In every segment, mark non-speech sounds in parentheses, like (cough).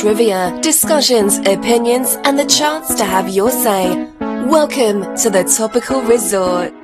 trivia, discussions, opinions, and the chance to have your say. Welcome to the Topical Resort.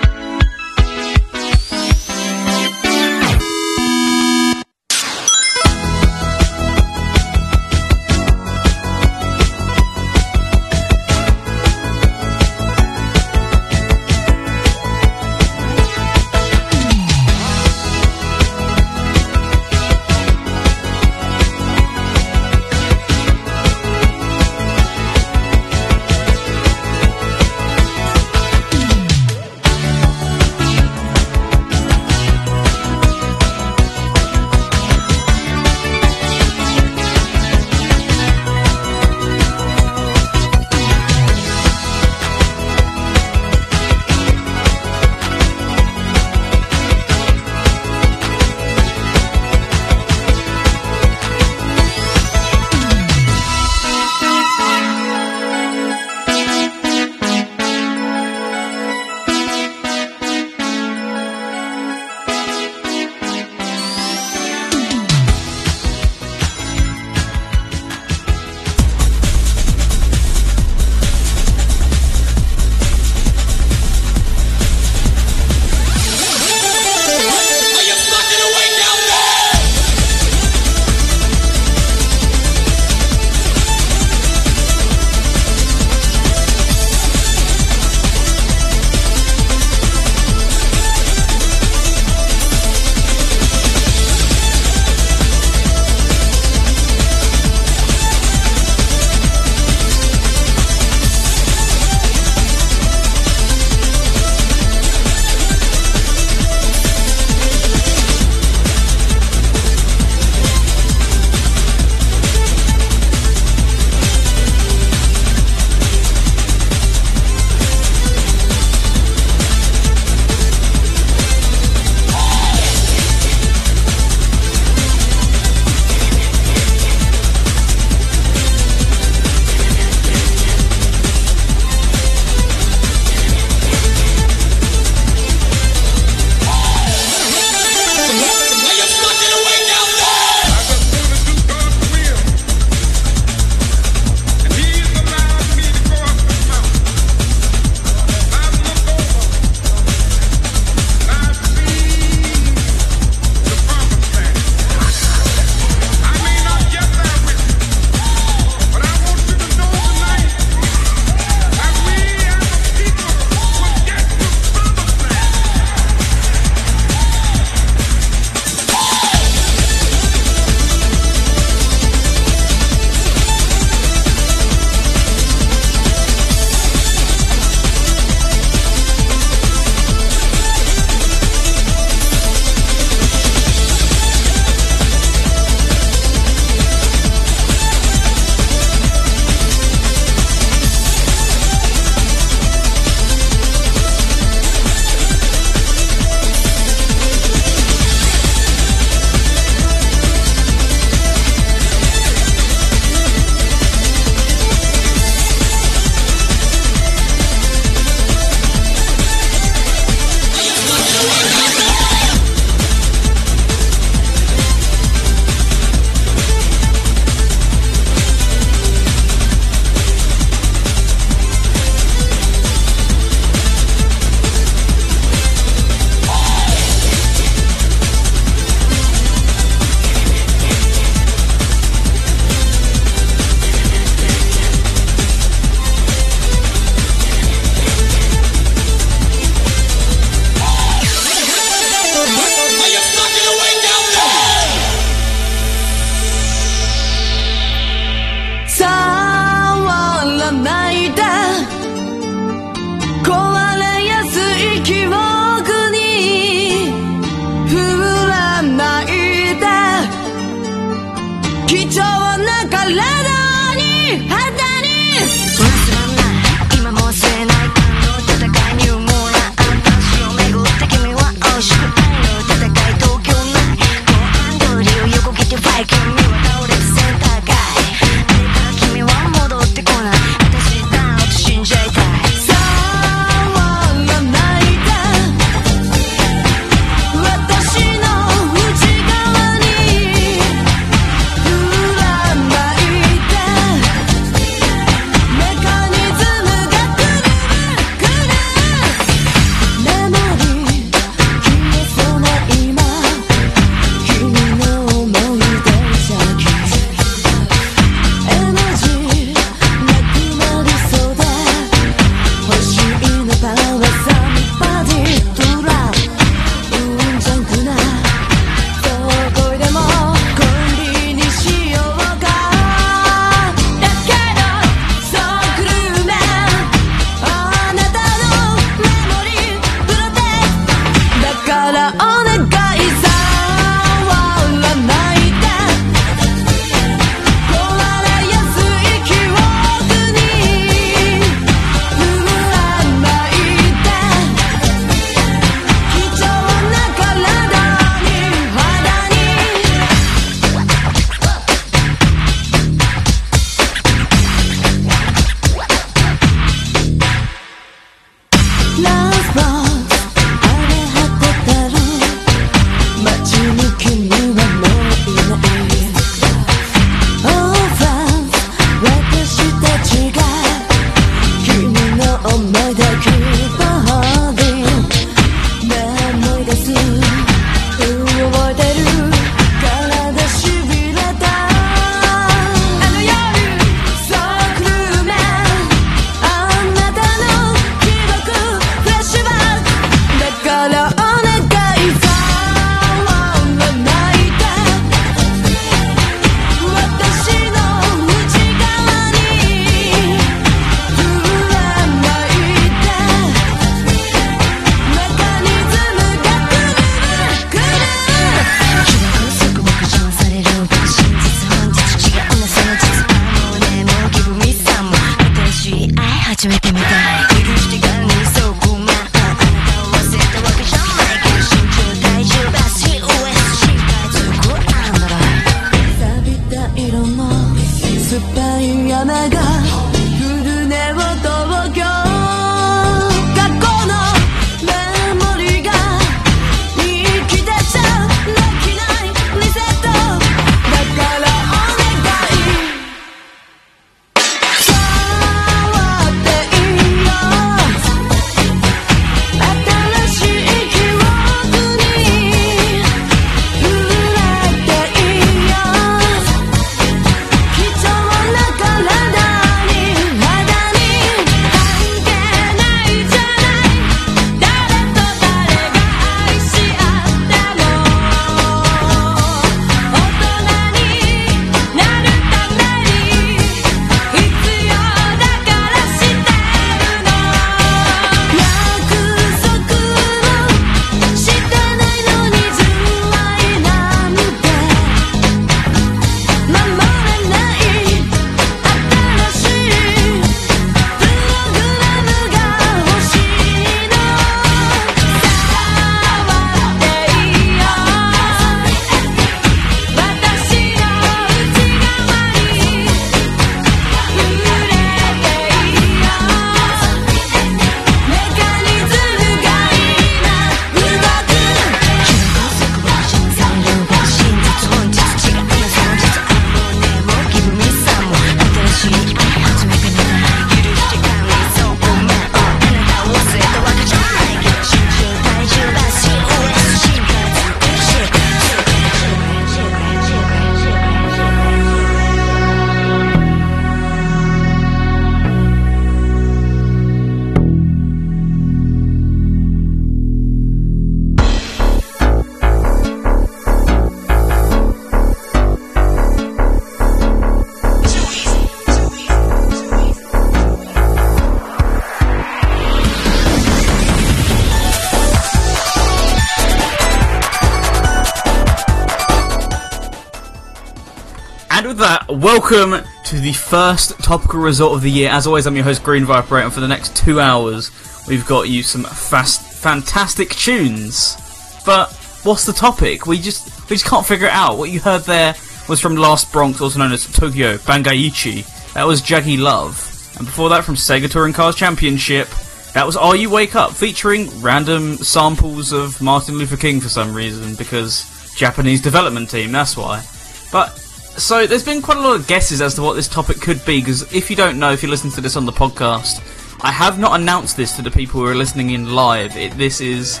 Welcome to the first topical resort of the year. As always, I'm your host, Green Viper, and for the next two hours, we've got you some fast, fantastic tunes. But what's the topic? We just we just can't figure it out. What you heard there was from Last Bronx, also known as Tokyo Bangaichi. That was Jaggy Love, and before that, from Sega Touring Cars Championship, that was Are You Wake Up, featuring random samples of Martin Luther King for some reason, because Japanese development team. That's why. But so there's been quite a lot of guesses as to what this topic could be. Because if you don't know, if you listen to this on the podcast, I have not announced this to the people who are listening in live. It, this is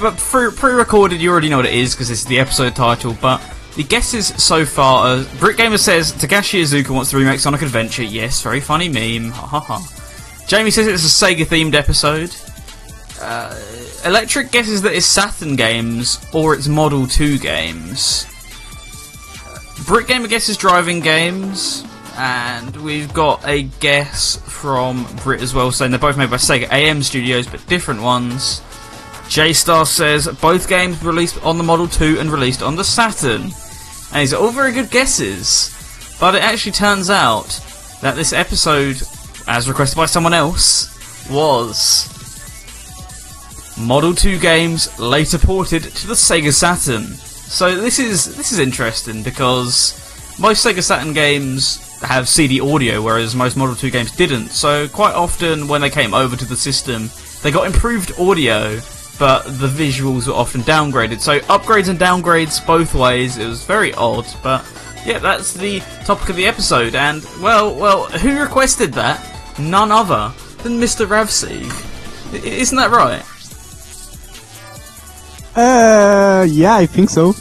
but pre-recorded. You already know what it is because is the episode title. But the guesses so far are Brit Gamer says Takashi Iizuka wants to remake Sonic Adventure. Yes, very funny meme. Ha ha ha. Jamie says it's a Sega themed episode. Uh, Electric guesses that it's Saturn games or it's Model 2 games. Brit Gamer guesses driving games. And we've got a guess from Brit as well, saying they're both made by Sega AM Studios, but different ones. J Star says both games released on the Model 2 and released on the Saturn. And these are all very good guesses. But it actually turns out that this episode, as requested by someone else, was Model 2 games later ported to the Sega Saturn. So this is this is interesting because most Sega Saturn games have CD audio, whereas most Model 2 games didn't. So quite often when they came over to the system, they got improved audio, but the visuals were often downgraded. So upgrades and downgrades both ways. It was very odd, but yeah, that's the topic of the episode. And well, well, who requested that? None other than Mr. Ravseeg. Isn't that right? Uh, yeah, I think so.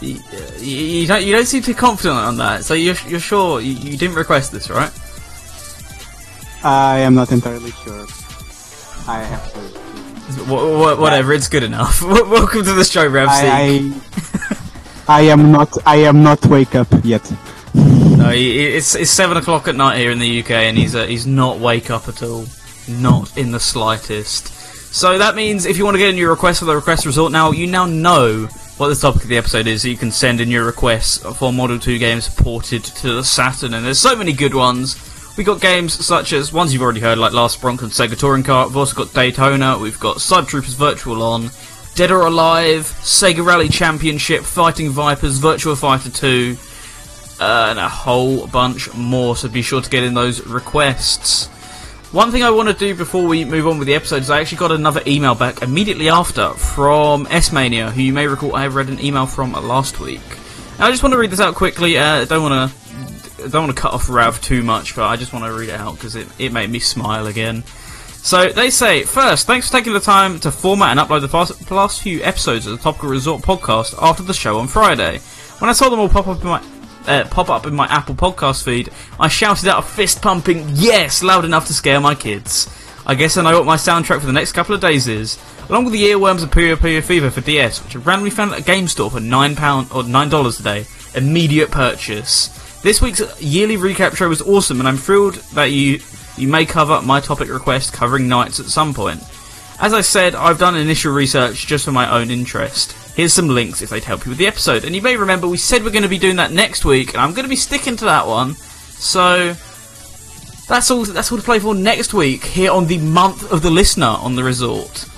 You, you, don't, you don't seem too confident on that. So you're, you're sure you, you didn't request this, right? I am not entirely sure. I have to. Wh- whatever, it's good enough. (laughs) Welcome to the show, Rev. I, I, (laughs) I am not. I am not wake up yet. No, it's it's seven o'clock at night here in the UK, and he's uh, he's not wake up at all, not in the slightest. So that means if you want to get in your request for the request resort now, you now know what the topic of the episode is. You can send in your requests for Model 2 games ported to the Saturn, and there's so many good ones. We got games such as ones you've already heard, like Last Bronx and Sega Touring Car. We've also got Daytona. We've got Cyber Troopers Virtual On, Dead or Alive, Sega Rally Championship, Fighting Vipers, Virtual Fighter 2, uh, and a whole bunch more. So be sure to get in those requests. One thing I want to do before we move on with the episode is I actually got another email back immediately after from S-Mania, who you may recall I have read an email from last week. Now I just want to read this out quickly. I uh, don't want to don't want to cut off Rav too much, but I just want to read it out because it, it made me smile again. So they say, first, thanks for taking the time to format and upload the past, last few episodes of the Topical Resort podcast after the show on Friday. When I saw them all pop up in my uh, pop up in my Apple Podcast feed, I shouted out a fist pumping yes loud enough to scare my kids. I guess I know what my soundtrack for the next couple of days is, along with the earworms of Puyo Puyo Fever for DS, which I randomly found at a game store for nine pound or nine dollars today. Immediate purchase. This week's yearly recap show was awesome, and I'm thrilled that you you may cover my topic request covering NiGHTS at some point. As I said, I've done initial research just for my own interest. Here's some links if they'd help you with the episode. And you may remember we said we're going to be doing that next week, and I'm going to be sticking to that one. So that's all. That's all to play for next week here on the month of the listener on the resort.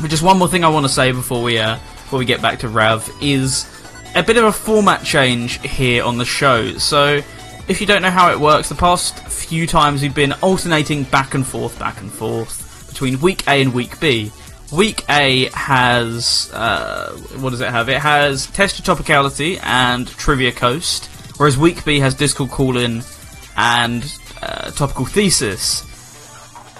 But just one more thing I want to say before we uh, before we get back to Rav is a bit of a format change here on the show. So if you don't know how it works, the past few times we've been alternating back and forth, back and forth between week A and week B. Week A has uh, what does it have? It has Test Your Topicality and Trivia Coast, whereas Week B has Discord Call In and uh, Topical Thesis.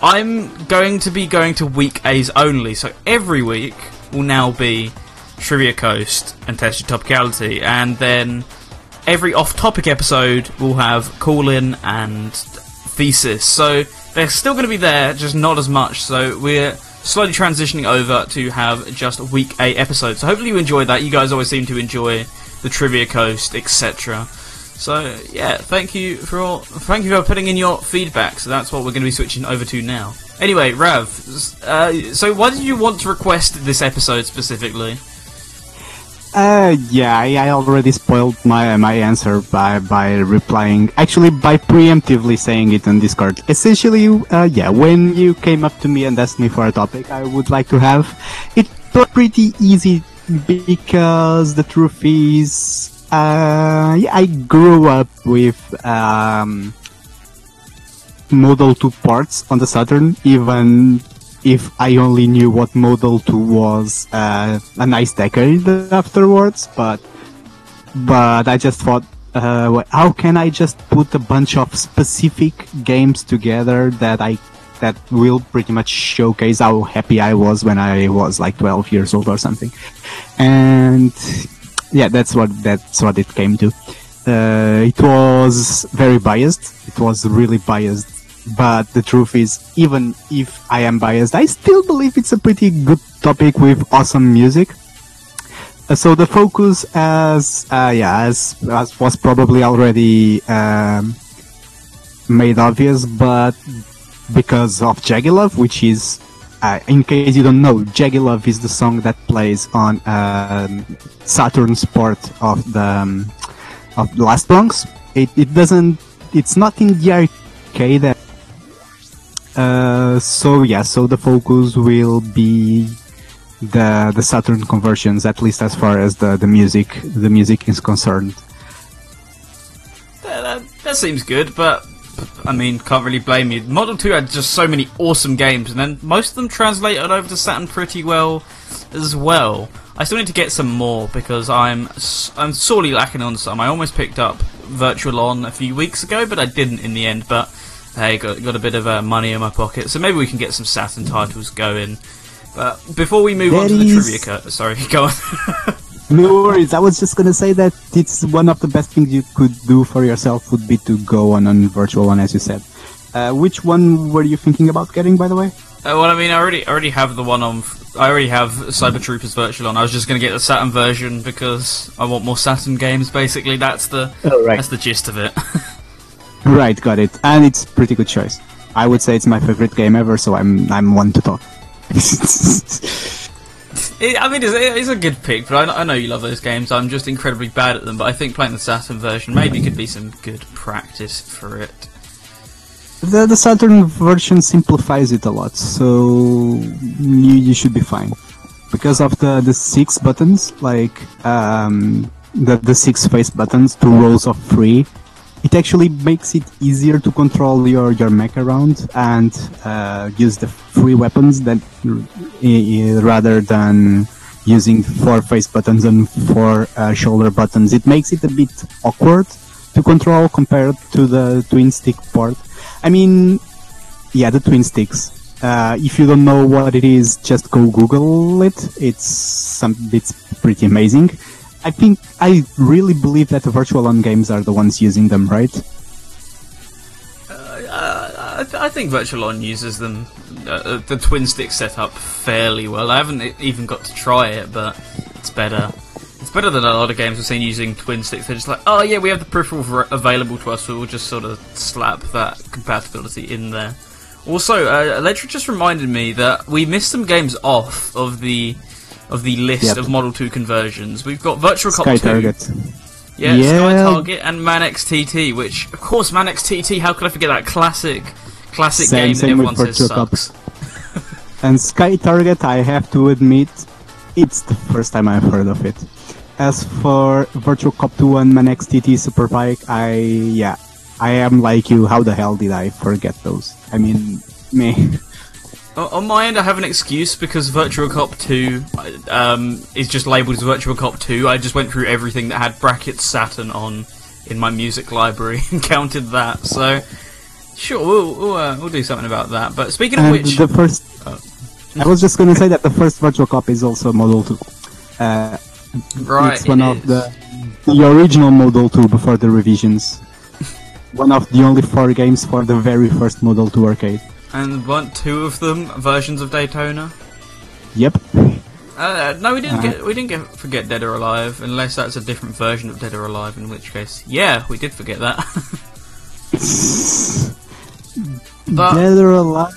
I'm going to be going to Week A's only, so every week will now be Trivia Coast and Test Your Topicality, and then every off-topic episode will have Call In and Thesis. So they're still going to be there, just not as much. So we're slowly transitioning over to have just week 8 episodes. So hopefully you enjoyed that. You guys always seem to enjoy the Trivia Coast, etc. So yeah, thank you for all, thank you for putting in your feedback. So that's what we're going to be switching over to now. Anyway, Rav, uh, so why did you want to request this episode specifically? Uh, yeah, I, already spoiled my my answer by by replying, actually by preemptively saying it on Discord. Essentially, uh, yeah, when you came up to me and asked me for a topic I would like to have, it was pretty easy because the truth is, uh, yeah, I grew up with um, Model 2 parts on the Saturn, even if I only knew what Model 2 was uh, a nice decade afterwards, but but I just thought, uh, how can I just put a bunch of specific games together that I that will pretty much showcase how happy I was when I was like 12 years old or something, and yeah, that's what that's what it came to. Uh, it was very biased. It was really biased but the truth is, even if I am biased, I still believe it's a pretty good topic with awesome music. Uh, so the focus, as uh, yeah, as, as was probably already um, made obvious, but because of Jagilov, which is, uh, in case you don't know, Jagilov is the song that plays on um, Saturn's port of the um, of Last Bronx. It, it doesn't. It's not in the arcade uh, so yeah, so the focus will be the the Saturn conversions, at least as far as the, the music the music is concerned. That, that, that seems good, but I mean, can't really blame you. Model 2 had just so many awesome games, and then most of them translated over to Saturn pretty well as well. I still need to get some more because I'm I'm sorely lacking on some. I almost picked up Virtual On a few weeks ago, but I didn't in the end. But hey, got got a bit of uh, money in my pocket, so maybe we can get some Saturn titles going. But before we move on to the That trivia cut, sorry, (laughs) go on. No worries. I was just gonna say that it's one of the best things you could do for yourself would be to go on on virtual one, as you said. Uh, which one were you thinking about getting, by the way? Uh, well, I mean, I already I already have the one on. I already have Cyber Troopers Virtual on. I was just going to get the Saturn version because I want more Saturn games. Basically, that's the Oh, right. that's the gist of it. (laughs) Right, got it. And it's pretty good choice. I would say it's my favorite game ever, so I'm I'm one to talk. (laughs) It- I mean, it's, it's a good pick, but I, I know you love those games. I'm just incredibly bad at them. But I think playing the Saturn version maybe could be some good practice for it. the the Saturn version simplifies it a lot, so you you should be fine. Because of the the six buttons, like um the the six face buttons, two rows of three, it actually makes it easier to control your your mech around and uh, use the free weapons that uh, rather than using four face buttons and four uh, shoulder buttons. It makes it a bit awkward to control compared to the twin stick port. I mean, yeah, the twin sticks. Uh, if you don't know what it is, just go Google it. It's some, it's pretty amazing. I think I really believe that the virtual on games are the ones using them, right? Uh, I, th- I think Virtual On uses them, uh, the twin stick setup fairly well. I haven't even got to try it, but it's better. It's better than a lot of games I've seen using twin sticks. They're just like, oh yeah, we have the peripheral ver- available to us, so we'll just sort of slap that compatibility in there. Also, uh, just reminded me that we missed some games off of the of the list Yep. of Model 2 conversions. We've got Virtual Cop Sky 2, Target. yeah, Yeah. Sky Target and Manx TT, which, of course, Manx TT, how could I forget that classic, classic Same- game that same with everyone says sucks. (laughs) And Sky Target, I have to admit, it's the first time I've heard of it. As for Virtual Cop 2 and Manx TT Superbike, I, yeah, I am like you, how the hell did I forget those? I mean, (laughs) me. On my end, I have an excuse because Virtual Cop 2 um, is just labelled as Virtual Cop 2. I just went through everything that had brackets Saturn on in my music library (laughs) and counted that. So, sure, we'll, we'll, uh, we'll do something about that. But speaking of And which, the first, I was just gonna say that the first Virtual Cop is also Model 2. Uh, right, it's one it of is. the the original Model 2 before the revisions. (laughs) one of the only four games for the very first Model 2 arcade. And weren't two of them versions of Daytona? Yep. Uh, no, we didn't Uh-huh. get we didn't get forget Dead or Alive, unless that's a different version of Dead or Alive. In which case, yeah, we did forget that. (laughs) but Dead or Alive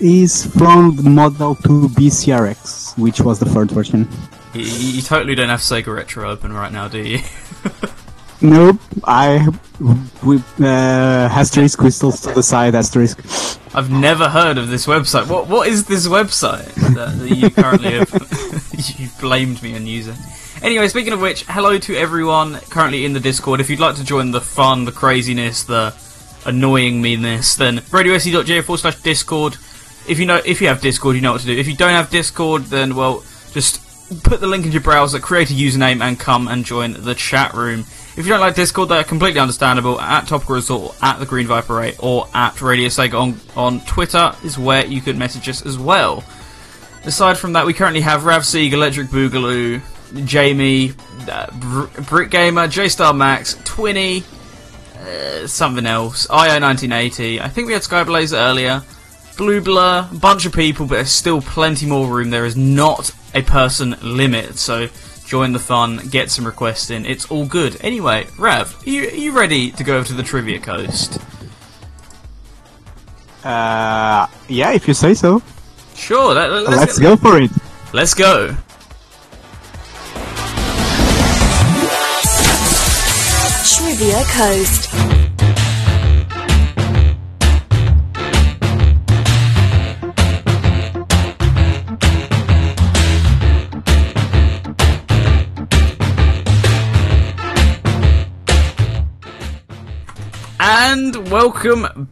is from the Model 2 BCRX, which was the third version. You, you totally don't have Sega Retro open right now, do you? (laughs) Nope. I with uh, asterisk crystals to the side asterisk. I've never heard of this website. What what is this website that, that you currently have (laughs) you blamed me on using? Anyway, speaking of which, hello to everyone currently in the Discord. If you'd like to join the fun, the craziness, the annoying meanness, then radiosega.ga forward slash Discord. If you know if you have Discord, you know what to do. If you don't have Discord, then well, just put the link in your browser, create a username, and come and join the chat room. If you don't like Discord, they're completely understandable. At Topical Resort, at the Green Viper 8, or at Radio Sega on, on Twitter is where you could message us as well. Aside from that, we currently have Rav Sieg, Electric Boogaloo, Jamie, uh, Br- Brick Gamer, J Star Max, Twinny, uh, something else, IO1980. I think we had Skyblazer earlier. Blue Blur, bunch of people, but there's still plenty more room. There is not a person limit, so join the fun, get some requests in. It's all good. Anyway, Rav, are you, are you ready to go over to the Trivia Coast? Uh, yeah, if you say so. Sure, let, us Let's go for it. Let's go. Trivia Coast. And welcome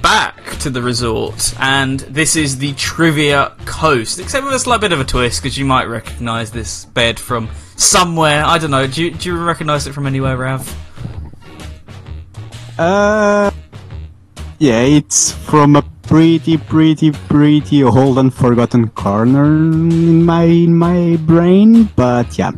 back to the resort. And this is the Trivia Coast, except with a slight bit of a twist, because you might recognise this bed from somewhere. I don't know. Do you, do you recognise it from anywhere, Rav? Uh, yeah, it's from a pretty, pretty, pretty old and forgotten corner in my in my brain. But yeah,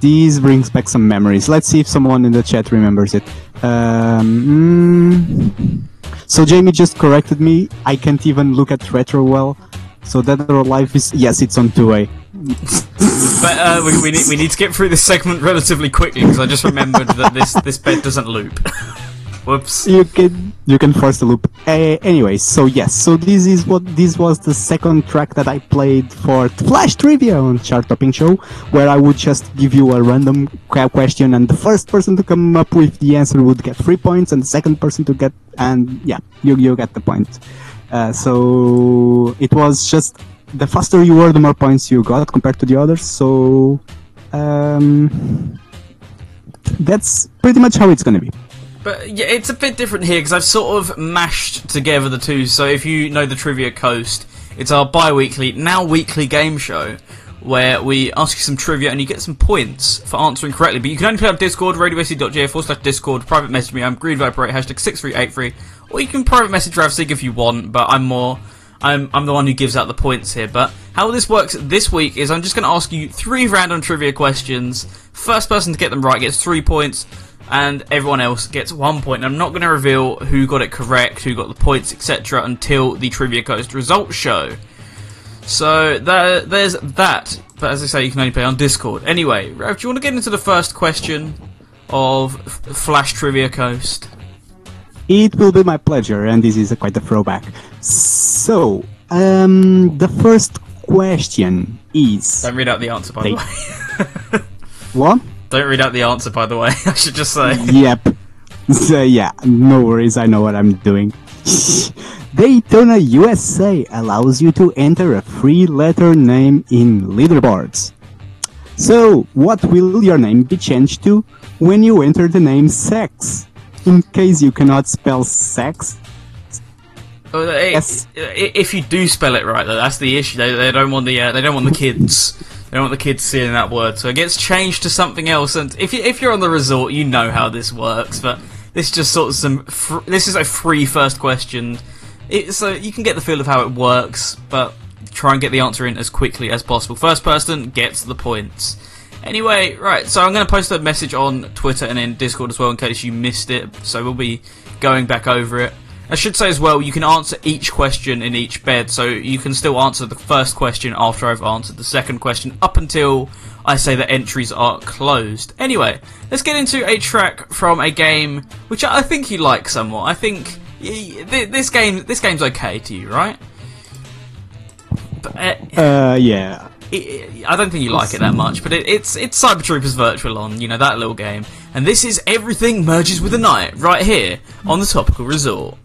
this brings back some memories. Let's see if someone in the chat remembers it. Um, mm, so Jamie just corrected me. I can't even look at retro well. So Dead or Alive is yes, it's on two A. But uh, we, we, need, we need to get through this segment relatively quickly because I just remembered that this, this bed doesn't loop. (laughs) Whoops. you can you can force the loop. Uh, anyways, so yes, so this is what this was the second track that I played for Flash Trivia on Chart Topping Show, where I would just give you a random question, and the first person to come up with the answer would get three points, and the second person to get and yeah, you you get the point. Uh, so it was just the faster you were, the more points you got compared to the others. So um, that's pretty much how it's gonna be. But yeah, it's a bit different here because I've sort of mashed together the two. So if you know the Trivia Coast, it's our bi-weekly, now weekly game show where we ask you some trivia and you get some points for answering correctly. But you can only play on Discord, radiobasic.ga forward slash Discord, private message me, I'm Green Viper 8, hashtag 6383, or you can private message Ravsig if you want, but I'm more, I'm, I'm the one who gives out the points here. But how this works this week is I'm just going to ask you three random trivia questions. First person to get them right gets three points, and everyone else gets one point. I'm not going to reveal who got it correct, who got the points, etc., until the Trivia Coast results show. So there's that. But as I say, you can only play on Discord. Anyway, Rav, do you want to get into the first question of Flash Trivia Coast? It will be my pleasure, and this is a quite a throwback. So, um, the first question is Don't read out the answer, by the way. (laughs) what? Don't read out the answer, by the way. (laughs) I should just say. yep. So yeah, no worries. I know what I'm doing. (laughs) Daytona USA allows you to enter a three-letter name in leaderboards. So, what will your name be changed to when you enter the name sex? In case you cannot spell sex, Well, i- Yes. If you do spell it right, though, that's the issue. They, they don't want the uh, they don't want the kids. They don't want the kids seeing that word, so it gets changed to something else. And if you, if you're on the resort, you know how this works. But this is just sort of some. This is a free first question, it, so you can get the feel of how it works. But try and get the answer in as quickly as possible. First person gets the points. Anyway, right, so I'm going to post a message on Twitter and in Discord as well in case you missed it. So we'll be going back over it. I should say as well, you can answer each question in each bed, so you can still answer the first question after I've answered the second question up until I say that entries are closed. Anyway, let's get into a track from a game which I think you like somewhat. I think this game this game's okay to you, right? But, uh, uh, yeah, I don't think you like it that much, but it, it's it's Cyber Troopers Virtual on, you know, that little game. And this is Everything Merges with the Night, right here on the Topical Resort.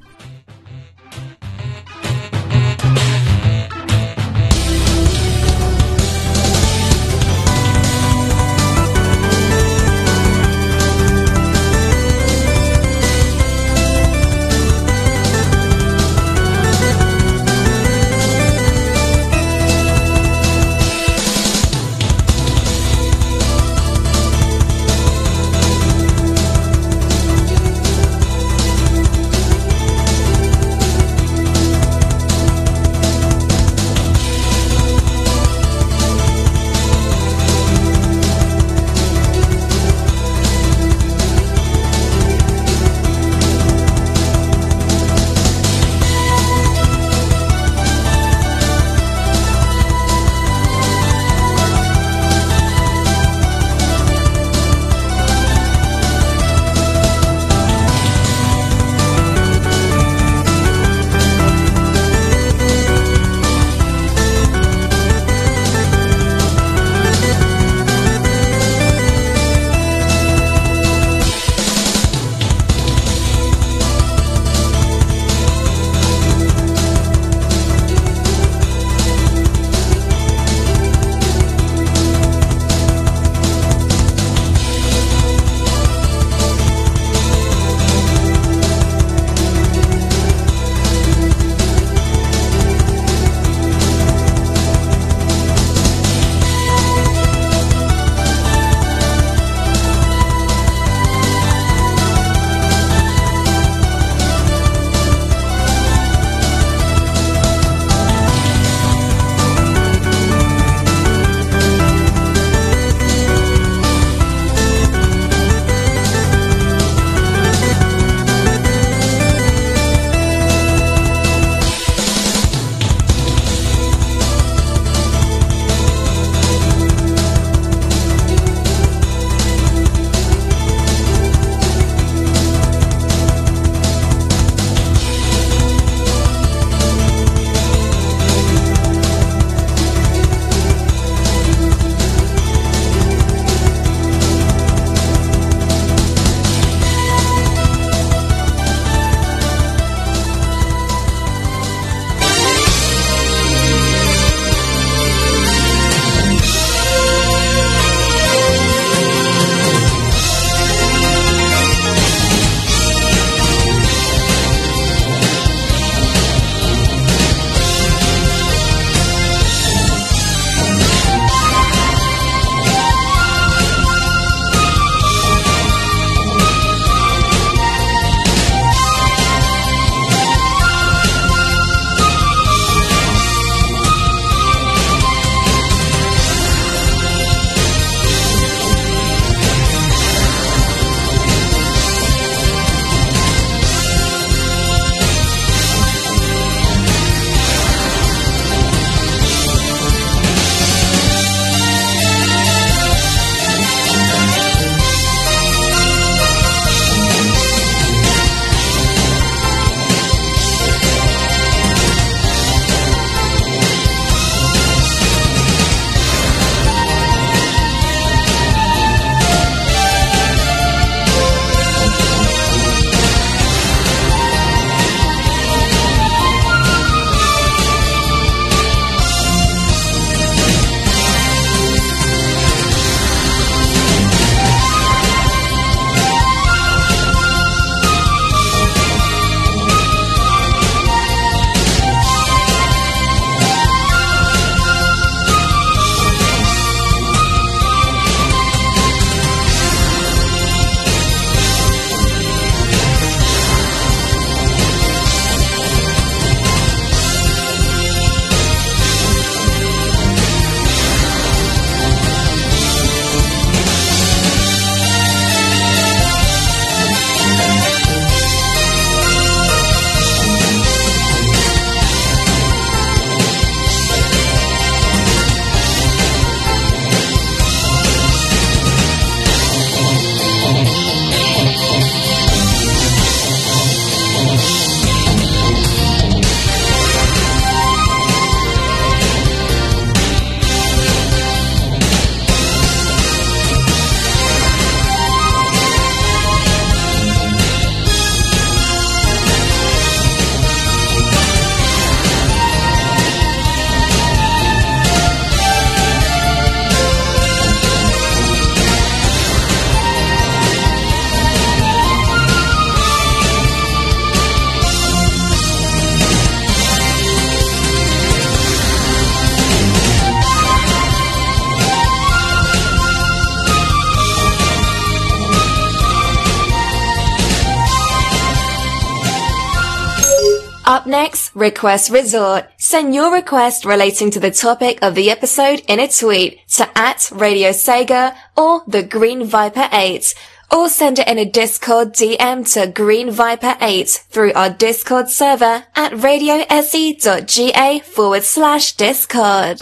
Request Resort. Send your request relating to the topic of the episode in a tweet to at Radio Sega or the Green Viper 8. Or send it in a Discord DM to Green Viper 8 through our Discord server at radiosega.ga forward slash Discord.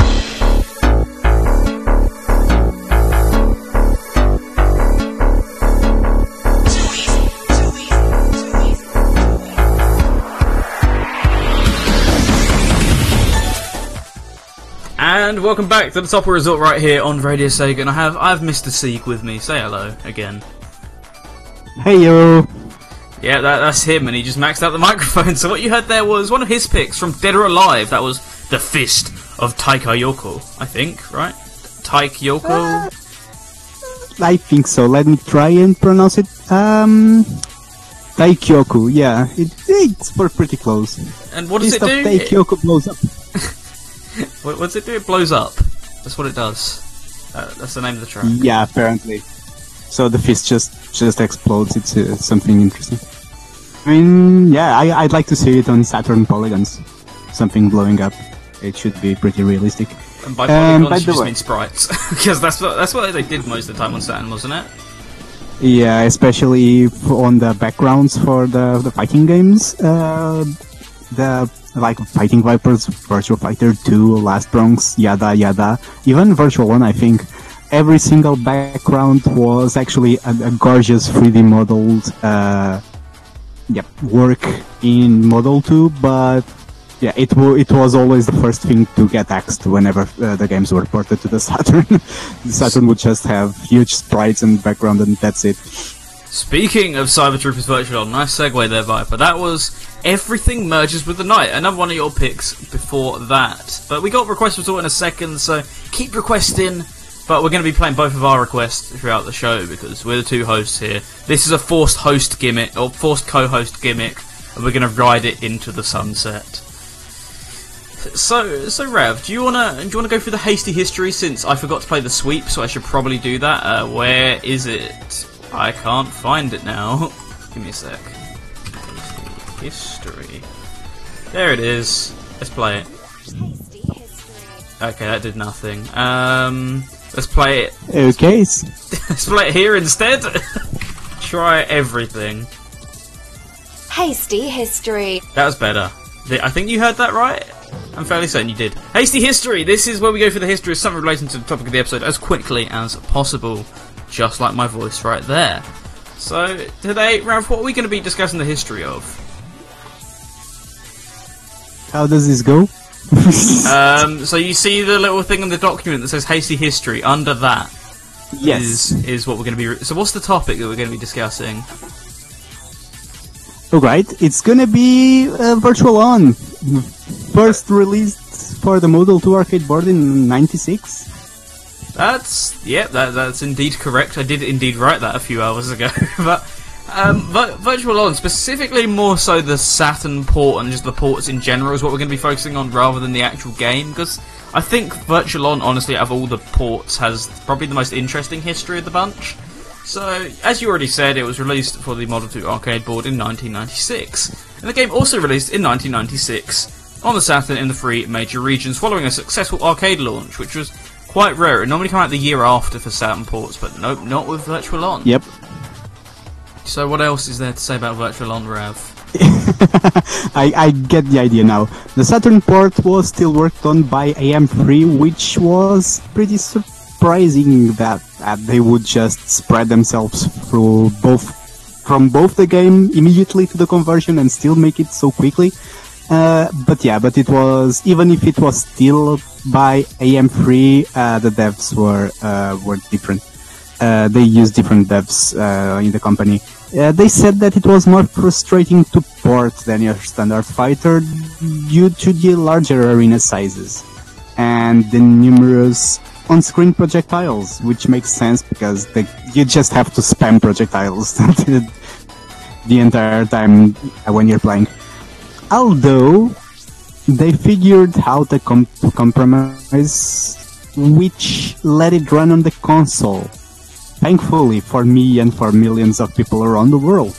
And welcome back to the Top Resort right here on Radio Sega, and I have I have Mr. Seek with me. Say hello again. Hey yo! Yeah, that, that's him, and he just maxed out the (laughs) microphone. So what you heard there was one of his picks from Dead or Alive. That was the Fist of Taika Yoko, I think, right? Taika Yoko. Uh, I think so. Let me try and pronounce it. Um, Taikyoku. Yeah, it, it's pretty close. And what does Fist it do? Taikyoku blows up. (laughs) (laughs) What, what's it do? It blows up. That's what it does. Uh, that's the name of the track. Yeah, apparently. So the fist just just explodes. It's uh, something interesting. I mean, yeah, I, I'd like to see it on Saturn polygons. Something blowing up. It should be pretty realistic. And by Um, polygons, by you just way- mean sprites, (laughs) because that's what that's what they did most of the time on Saturn, wasn't it? Yeah, especially on the backgrounds for the the fighting games. Uh, the like Fighting Vipers, Virtua Fighter 2, Last Bronx, yada yada. Even Virtual 1, I think. Every single background was actually a, a gorgeous 3D modeled uh, work in Model 2, but yeah, it wa it was always the first thing to get axed whenever uh, the games were ported to the (laughs) Saturn. the Saturn would just have huge sprites and background, and that's it. Speaking of Cyber Troopers Virtual, nice segue there, Viper. That was Everything Merges with the Night, another one of your picks before that. But we got request resort in a second, so keep requesting. But we're going to be playing both of our requests throughout the show because we're the two hosts here. This is a forced host gimmick, or forced co-host gimmick, and we're going to ride it into the sunset. So, so Rev, do you wanna do you wanna go through the hasty history since I forgot to play the sweep, so I should probably do that. Uh, where is it? I can't find it now. (laughs) Give me a sec. History. There it is. Let's play it. Okay, that did nothing. Um, let's play it. (laughs) Okay, s- Let's play it here instead. (laughs) Try everything. Hasty history. That was better. I think you heard that right. I'm fairly certain you did. Hasty history. This is where we go for the history of something relating to the topic of the episode as quickly as possible, just like my voice right there. So today, Rav, what are we going to be discussing the history of? how does this go? (laughs) Um, so you see the little thing in the document that says hasty history. Under that is yes. is what we're going to be. Re- so what's the topic that we're going to be discussing? Alright, it's gonna be uh, Virtual On. First released for the Model 2 arcade board in 96. That's yeah, that, that's indeed correct. I did indeed write that a few hours ago. (laughs) but um, Virtual On, specifically more so the Saturn port and just the ports in general, is what we're going to be focusing on rather than the actual game. Because I think Virtual On, honestly, out of all the ports, has probably the most interesting history of the bunch. So, as you already said, it was released for the Model 2 arcade board in 1996. And the game also released in 1996 on the Saturn in the three major regions, following a successful arcade launch, which was quite rare. It normally come out the year after for Saturn ports, but nope, not with Virtual On. Yep. So, what else is there to say about Virtual On, Rav? (laughs) I, I get the idea now. The Saturn port was still worked on by AM3, which was pretty surprising that, that they would just spread themselves through both from both the game immediately to the conversion and still make it so quickly. Uh, but yeah, but it was even if it was still by AM3, uh, the devs were uh, were different. Uh, they used different devs uh, in the company. They said that it was more frustrating to port than your standard fighter due to the larger arena sizes and the numerous on-screen projectiles, which makes sense because they, you just have to spam projectiles (laughs) the entire time when you're playing. Although they figured out a com- compromise which let it run on the console thankfully for me and for millions of people around the world.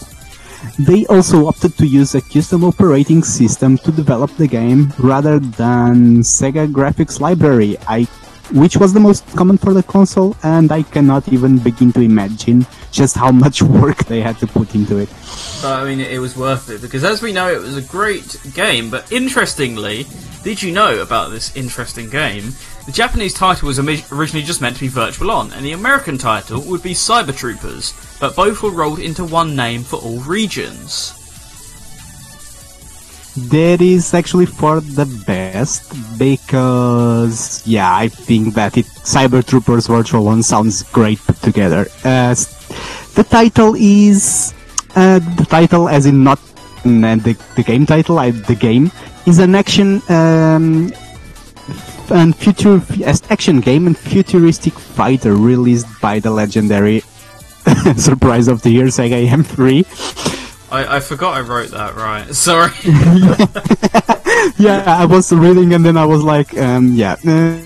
They also opted to use a custom operating system to develop the game rather than Sega Graphics Library, I, which was the most common for the console, and I cannot even begin to imagine just how much (laughs) work they had to put into it. But I mean, it was worth it because, as we know, it was a great game. But interestingly, did you know about this interesting game? The Japanese title was originally just meant to be Virtual On, and the American title would be Cyber Troopers, but both were rolled into one name for all regions. That is actually for the best because, yeah, I think that it Cyber Troopers Virtual On sounds great put together. Uh, the title is uh, the title, as in not mm, the, the game title, I, the game is an action um, and future action game and futuristic fighter released by the legendary (laughs) surprise of the year Sega AM3. I, I forgot I wrote that right. (laughs) Sorry. yeah, I was reading and then I was like, um, yeah. (laughs) uh,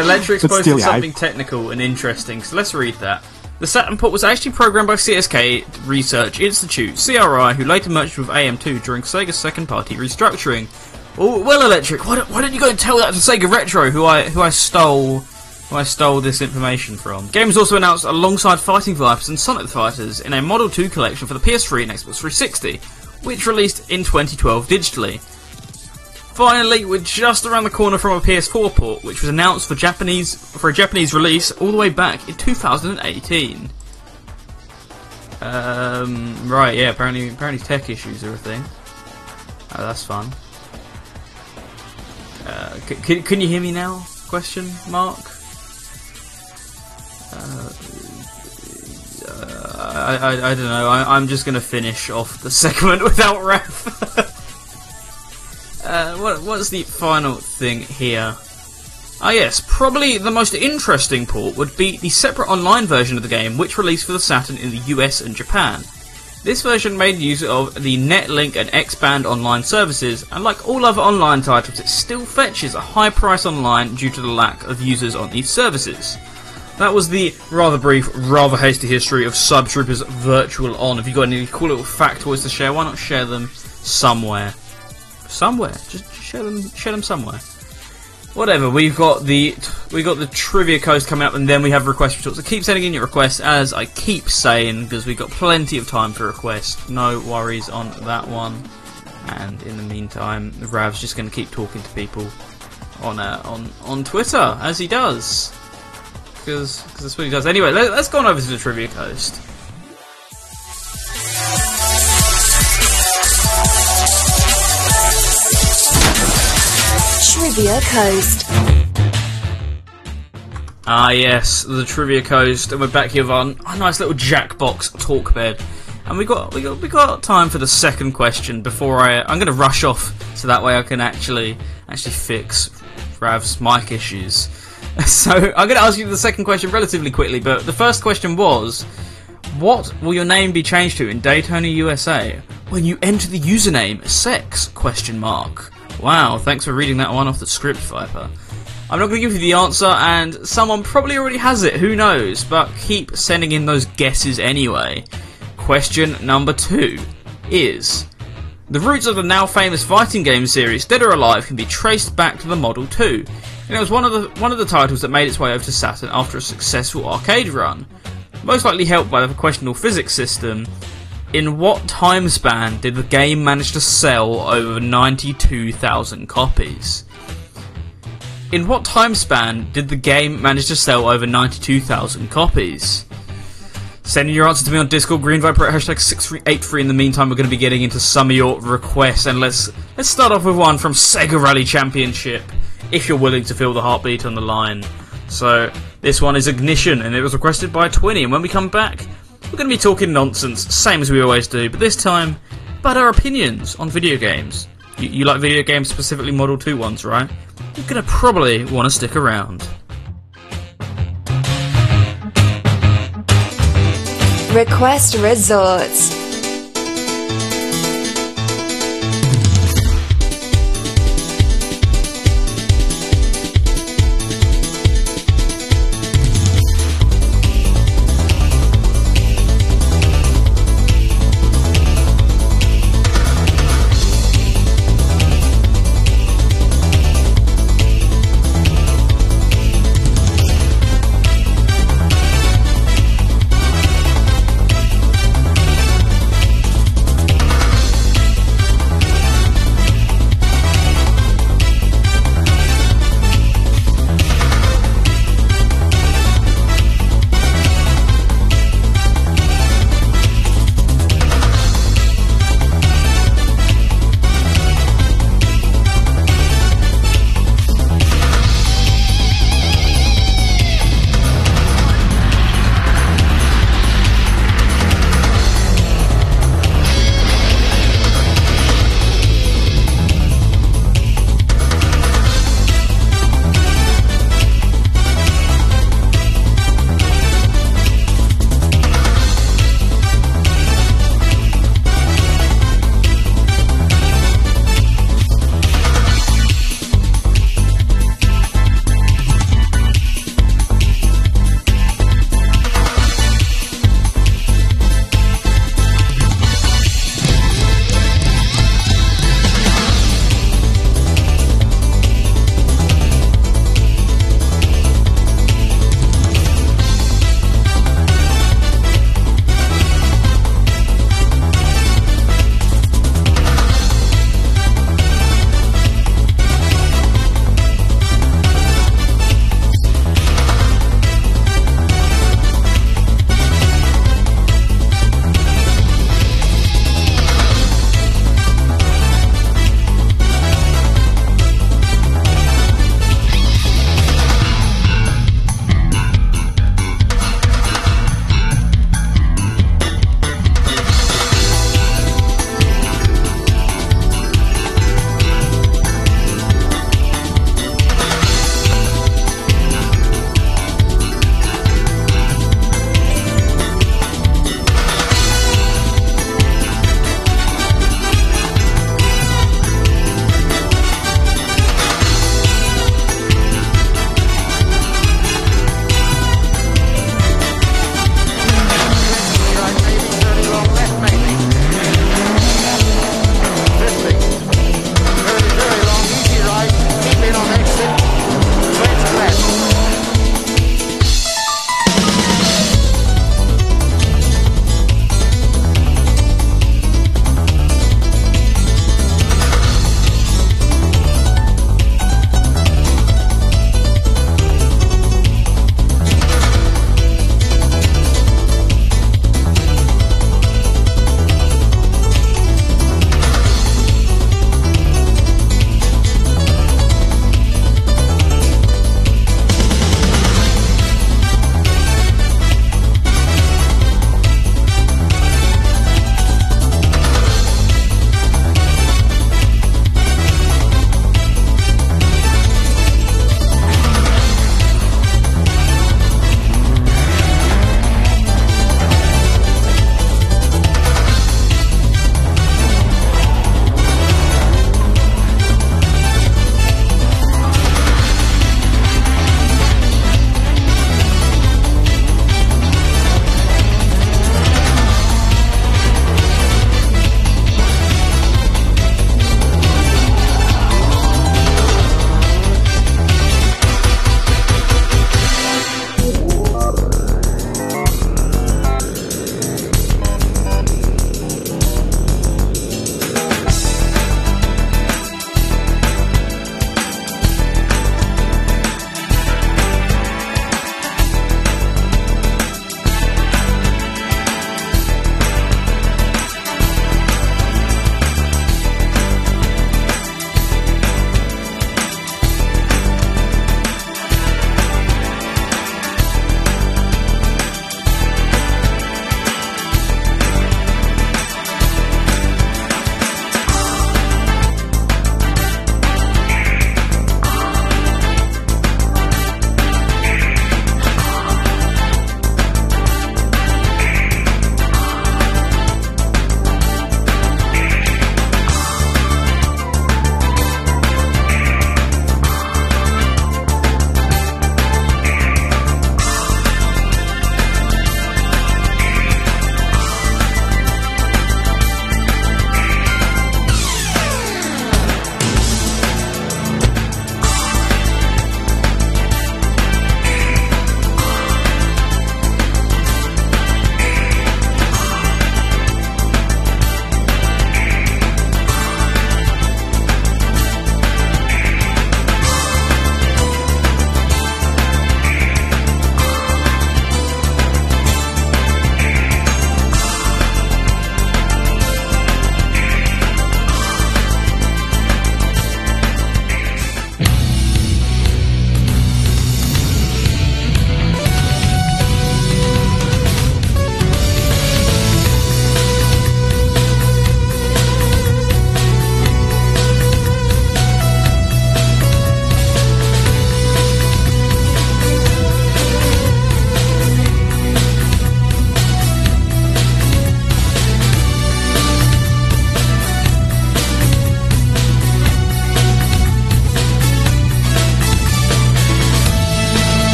Electric's posted something yeah, technical and interesting, so let's read that. The Saturn port was actually programmed by CSK Research Institute, CRI, who later merged with AM2 during Sega's second party restructuring. Oh, well, Electric, why don't, why don't you go and tell that to Sega Retro, who I who I stole who I stole this information from. Game was also announced alongside Fighting Vipers and Sonic the Fighters in a Model 2 collection for the PS3 and Xbox 360, which released in 2012 digitally. Finally, we're just around the corner from a PS4 port, which was announced for Japanese for a Japanese release all the way back in 2018. Um, right, yeah. Apparently, apparently, tech issues are a thing. Oh, that's fun. Uh, can, can you hear me now? Question mark. Uh, I, I, don't know. I, I'm just gonna finish off the (laughs) segment without ref. (laughs) Uh, what, what's the final thing here? Ah yes, probably the most interesting port would be the separate online version of the game which released for the Saturn in the US and Japan. This version made use of the Netlink and X-Band online services, and like all other online titles, it still fetches a high price online due to the lack of users on these services. That was the rather brief, rather hasty history of Cyber Troopers Virtual On. If you've got any cool little factoids to share, why not share them somewhere? somewhere. Just, show them, show them somewhere. Whatever. We've got the we got the trivia coast coming up, and then we have request results. So keep sending in your requests, as I keep saying, because we've got plenty of time for requests. No worries on that one. And in the meantime, Rav's just going to keep talking to people on uh, on on Twitter as he does, because that's what he does. Anyway, let, us go on over to the trivia coast. Trivia Coast. Ah, yes, the Trivia Coast, and we're back here on a nice little Jackbox talk bed. And we got we got we got time for the second question before I I'm going to rush off so that way I can actually actually fix Rav's mic issues. (laughs) So I'm going to ask you the second question relatively quickly, but the first question was, what will your name be changed to in Daytona, USA when you enter the username sex question mark? Wow, thanks for reading that one off the script, Viper. I'm not going to give you the answer, and someone probably already has it, who knows, but keep sending in those guesses anyway. Question number two is The roots of the now famous fighting game series Dead or Alive can be traced back to the Model 2, and it was one of the one of the titles that made its way over to Saturn after a successful arcade run. Most likely helped by the questionable physics system, in what time span did the game manage to sell over 92,000 copies? In what time span did the game manage to sell over 92,000 copies? Send your answer to me on Discord, Green Viper at hashtag 6383. In the meantime, we're going to be getting into some of your requests, and let's let's start off with one from Sega Rally Championship, if you're willing to feel the heartbeat on the line. So, this one is Ignition, and it was requested by Twinny, and when we come back, we're going to be talking nonsense, same as we always do, but this time about our opinions on video games. You, you like video games, specifically Model 2 ones, right? You're going to probably want to stick around. Request Resorts.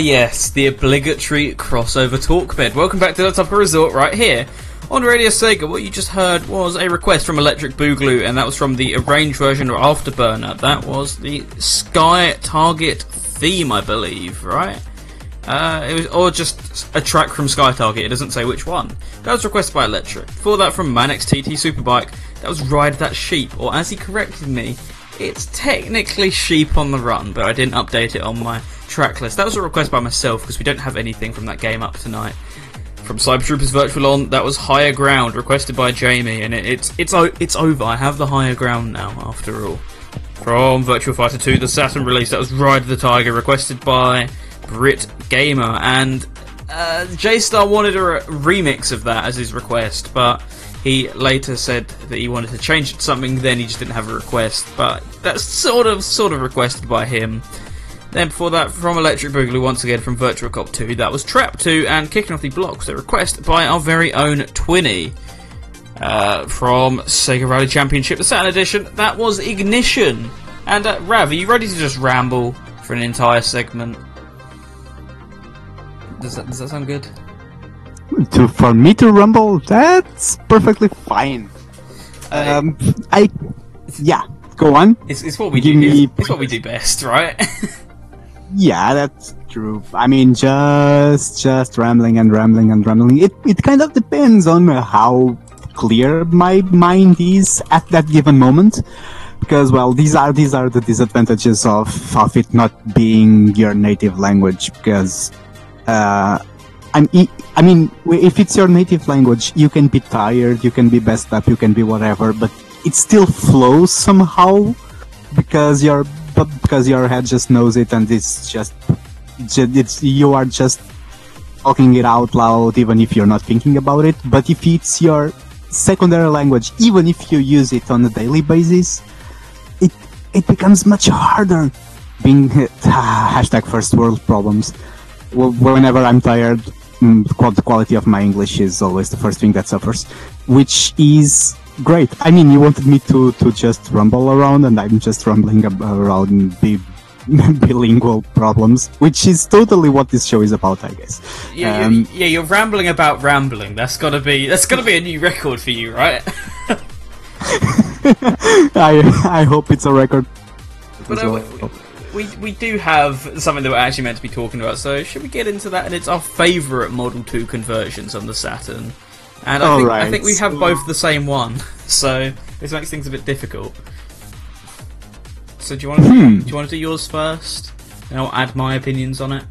Yes, the obligatory crossover talk bed. Welcome back to the Top Resort right here on Radio Sega. What you just heard was a request from Electric Boogaloo, and that was from the arranged version of Afterburner. That was the Sky Target theme, I believe, right? Uh, it was, or just a track from Sky Target. It doesn't say which one. That was requested by Electric. Before that, from Manx TT Superbike. That was Ride That Sheep, or as he corrected me, it's technically Sheep on the Run, but I didn't update it on my track list. That was a request by myself because we don't have anything from that game up tonight. From Cyber Troopers Virtual On, that was Higher Ground, requested by Jamie, and it, it's it's it's over. I have the higher ground now, after all. From Virtua Fighter 2, the Saturn release, that was Ride of the Tiger, requested by Brit Gamer, and uh, J Star wanted a re- remix of that as his request, but he later said that he wanted to change it to something. Then he just didn't have a request, but that's sort of sort of requested by him. Then before that, from Electric Boogaloo, once again from Virtua Cop 2, that was Trap 2, and kicking off the blocks, a request by our very own Twinny. Uh, from Sega Rally Championship, the Saturn Edition, that was Ignition. And uh, Rav, are you ready to just ramble for an entire segment? Does that, does that sound good? To for me to rumble, that's perfectly fine. Um, I yeah, go on. It's, it's what we Give do. It's, it's what we do best, right? (laughs) Yeah, that's true. I mean, just just rambling and rambling and rambling. It it kind of depends on how clear my mind is at that given moment. Because well, these are these are the disadvantages of of it not being your native language. Because uh, I'm, I mean, if it's your native language, you can be tired, you can be messed up, you can be whatever, but it still flows somehow because your but because your head just knows it and it's just it's you are just talking it out loud even if you're not thinking about it. But if it's your secondary language even if you use it on a daily basis it it becomes much harder being (laughs) hashtag first world problems. Whenever i'm tired mm, the quality of my english is always the first thing that suffers which is great. I mean, you wanted me to, to just rumble around, and I'm just rumbling around the (laughs) bilingual problems, which is totally what this show is about, I guess. Yeah, um, yeah, you're rambling about rambling. That's gotta be that's gotta be a new record for you, right? (laughs) (laughs) I I hope it's a record. But uh, we, we we do have something that we're actually meant to be talking about. So should we get into that? And it's our favourite Model Two conversions on the Saturn. And I think, right. I think we have both the same one, (laughs) so this makes things a bit difficult. So do you want to hmm. do, do you want to do yours first, and I'll add my opinions on it?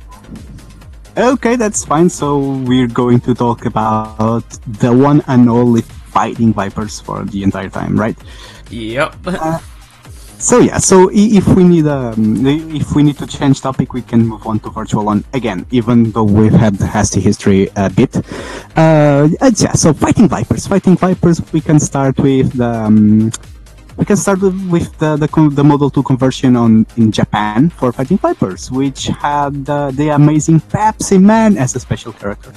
Okay, that's fine. So we're going to talk about the one and only fighting vipers for the entire time, right? Yep. Uh, so yeah, so if we need um, if we need to change topic, we can move on to virtual on again, even though we've had the hasty history a bit. Uh, yeah, so fighting vipers, fighting vipers. We can start with the um, we can start with the, the, the Model 2 conversion on in Japan for Fighting Vipers, which had uh, the amazing Pepsi Man as a special character.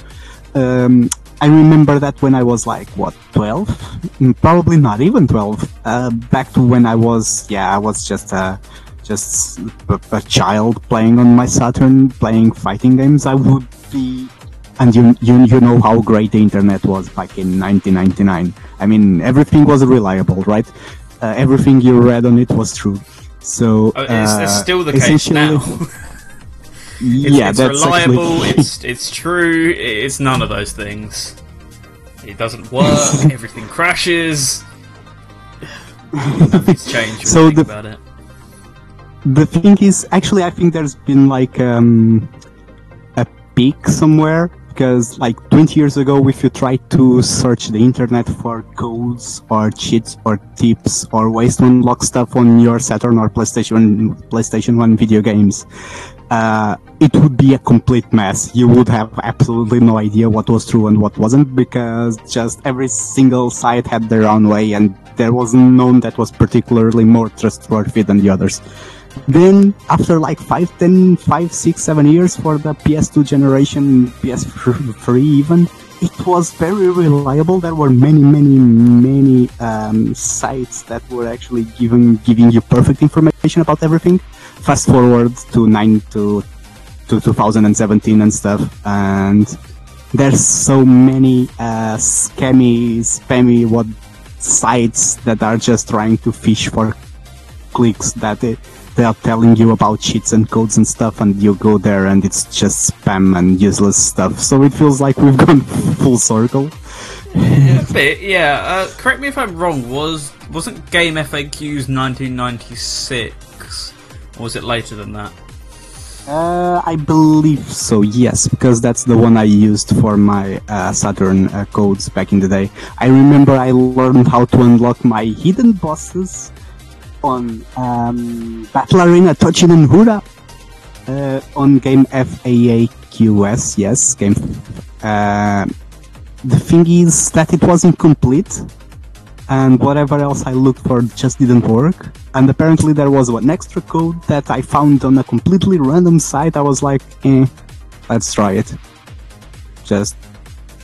Um, I remember that when I was like what 12, mm, probably not even 12. Uh, back to when I was yeah I was just a just a, a, child playing on my Saturn playing fighting games. I would be and you, you you know how great the internet was back in 1999. I mean everything was reliable, right? Uh, everything you read on it was true. So oh, it's, it's still the case now. (laughs) It's, yeah, it's reliable. Actually... (laughs) it's it's true. It's none of those things. It doesn't work. (laughs) everything crashes. (laughs) Nothing's changed. so the, about it. The thing is, actually, I think there's been like um, a peak somewhere because like 20 years ago if you tried to search the internet for codes or cheats or tips or ways to unlock stuff on your saturn or playstation playstation 1 video games uh, it would be a complete mess. You would have absolutely no idea what was true and what wasn't because just every single site had their own way and there was none that was particularly more trustworthy than the others. Then, after like 5, 10, 5, 6, 7 years for the PS2 generation, PS3 even, it was very reliable. There were many, many, many um, sites that were actually giving giving you perfect information about everything fast forward to nine to to 2017 and stuff, and there's so many uh, scammy, spammy what sites that are just trying to fish for clicks that they, they are telling you about cheats and codes and stuff, and you go there and it's just spam and useless stuff. So it feels like we've (laughs) gone full circle. Yeah. Uh, correct me if I'm wrong. Was wasn't Game FAQs 1996? Or was it later than that? Uh, I believe so, yes, because that's the one I used for my uh, Saturn uh, codes back in the day. I remember I learned how to unlock my hidden bosses on um, Battle Arena Toshinden Ura uh, on game FAQs, yes, game. Uh, the thing is that it was incomplete, and whatever else I looked for just didn't work. And apparently there was an extra code that I found on a completely random site. I was like, eh, let's try it. Just,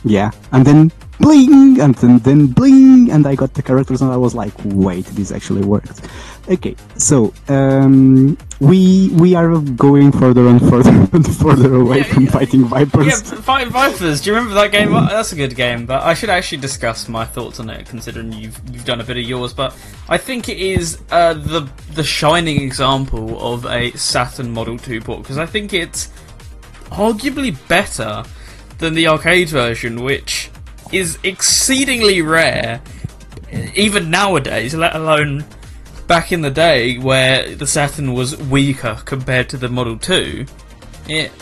yeah. And then bling, and then, then bling, and I got the characters, and I was like, wait, this actually worked. Okay, so um, we we are going further and further (laughs) and further away Yeah, from fighting vipers. Yeah, Fighting Vipers. Do you remember that game? That's a good game, but I should actually discuss my thoughts on it, considering you've you've done a bit of yours. But I think it is uh, the the shining example of a Saturn Model Two port because I think it's arguably better than the arcade version, which is exceedingly rare, even nowadays. Let alone back in the day where the Saturn was weaker compared to the Model Two. It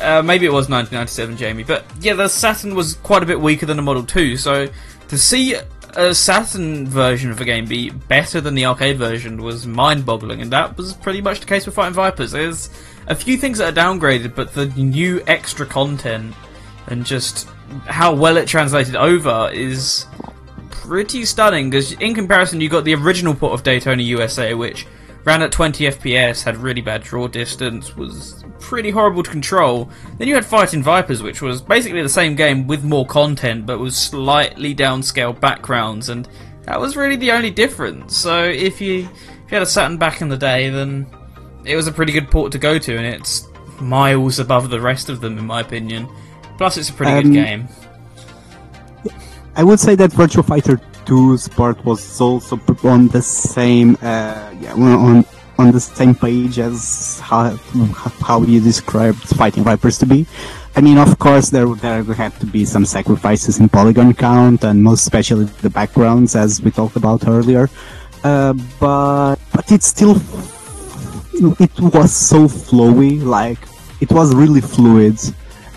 uh, maybe it was 1997, Jamie, but yeah, the Saturn was quite a bit weaker than the Model 2, so to see a Saturn version of a game be better than the arcade version was mind-boggling, and that was pretty much the case with Fighting Vipers. There's a few things that are downgraded, but the new extra content and just how well it translated over is pretty stunning. Because in comparison, you got the original port of Daytona USA, which ran at 20 FPS, had really bad draw distance, was pretty horrible to control. Then you had Fighting Vipers, which was basically the same game with more content, but with slightly downscale backgrounds, and that was really the only difference. So if you if you had a Saturn back in the day, then it was a pretty good port to go to, and it's miles above the rest of them, in my opinion. Plus, it's a pretty Um, good game. I would say that Virtua Fighter 2's part was also on the same, uh, yeah, on on the same page as how how you described Fighting Vipers to be. I mean, of course, there there had to be some sacrifices in polygon count, and most especially the backgrounds, as we talked about earlier. Uh, but but it's still it was so flowy, like it was really fluid,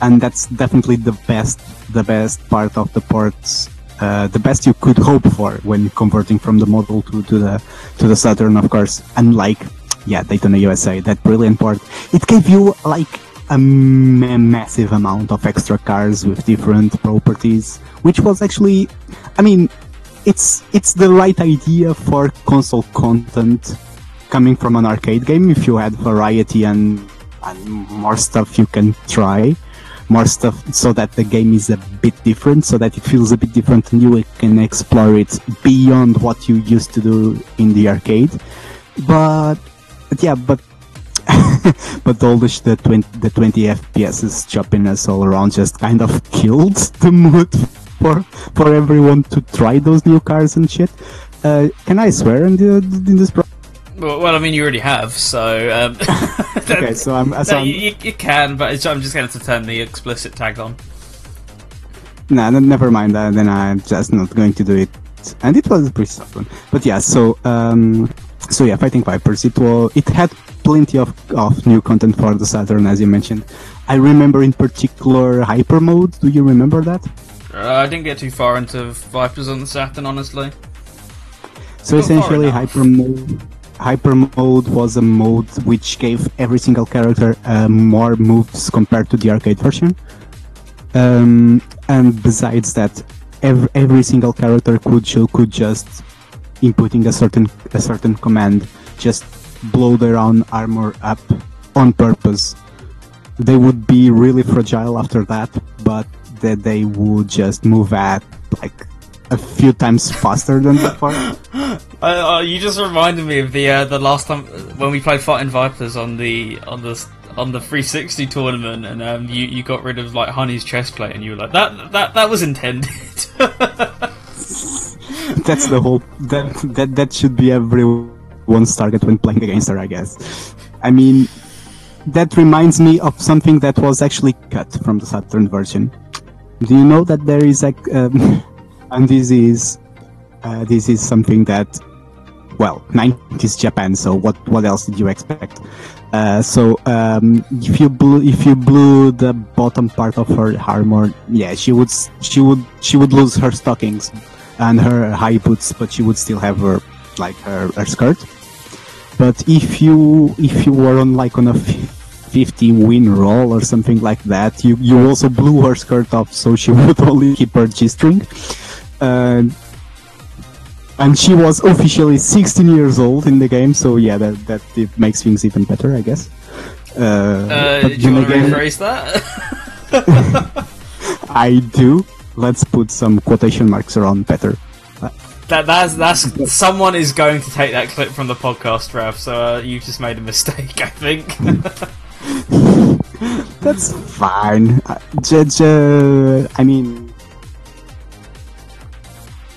and that's definitely the best the best part of the ports. Uh, the best you could hope for when converting from the Model 2, to the to the Saturn, of course. Unlike, yeah, Daytona USA, that brilliant port, it gave you like a massive amount of extra cars with different properties, which was actually, I mean, it's it's the right idea for console content coming from an arcade game if you had variety and, and more stuff you can try more stuff so that the game is a bit different so that it feels a bit different and you can explore it beyond what you used to do in the arcade. But, but yeah but (laughs) but all the, the 20 the 20 fps choppiness all around just kind of killed (laughs) the mood for for everyone to try those new cars and shit. Uh, can I swear in, the, in this pro- Well, well, I mean, you already have, so. Um, (laughs) Okay, so I'm- so no, I'm- you, you- can, but it's, I'm just going to turn the explicit tag on. Nah, no, never mind. Uh, then I'm just not going to do it. And it was a pretty soft one. But yeah, so um, so yeah, Fighting Vipers. It was it had plenty of of new content for the Saturn, as you mentioned. I remember in particular Hyper Mode. Do you remember that? Uh, I didn't get too far into Vipers on the Saturn, honestly. So essentially, hyper mode, hyper mode was a mode which gave every single character uh, more moves compared to the arcade version. Um, and besides that, every, every single character could show, could just inputting a certain a certain command just blow their own armor up on purpose. They would be really fragile after that, but that they would just move at like a few times faster than before. (laughs) Uh, uh, you just reminded me of the uh, the last time when we played Fighting Vipers on the on the on the 360 tournament, and um, you you got rid of like Honey's chest plate, and you were like that that that was intended. (laughs) That's the whole that that that should be everyone's target when playing against her, I guess. I mean, that reminds me of something that was actually cut from the Saturn version. Do you know that there is like, um, and this is uh, this is something that, well, 90s Japan. So what what else did you expect? Uh, so um, if you blew if you blew the bottom part of her armor, yeah, she would she would she would lose her stockings and her high boots, but she would still have her like her, her skirt. But if you if you were on like on a f- 50 win roll or something like that, you you also blew her skirt off, so she (laughs) would only keep her g string. Uh, and she was officially 16 years old in the game, so yeah, that that it makes things even better, I guess. Uh, Uh, but you want to again, rephrase that? (laughs) I do. Let's put some quotation marks around better. that that's that's someone is going to take that clip from the podcast, Rav. So uh, you've just made a mistake, (laughs) I think. (laughs) That's fine. Uh, j- j- I mean,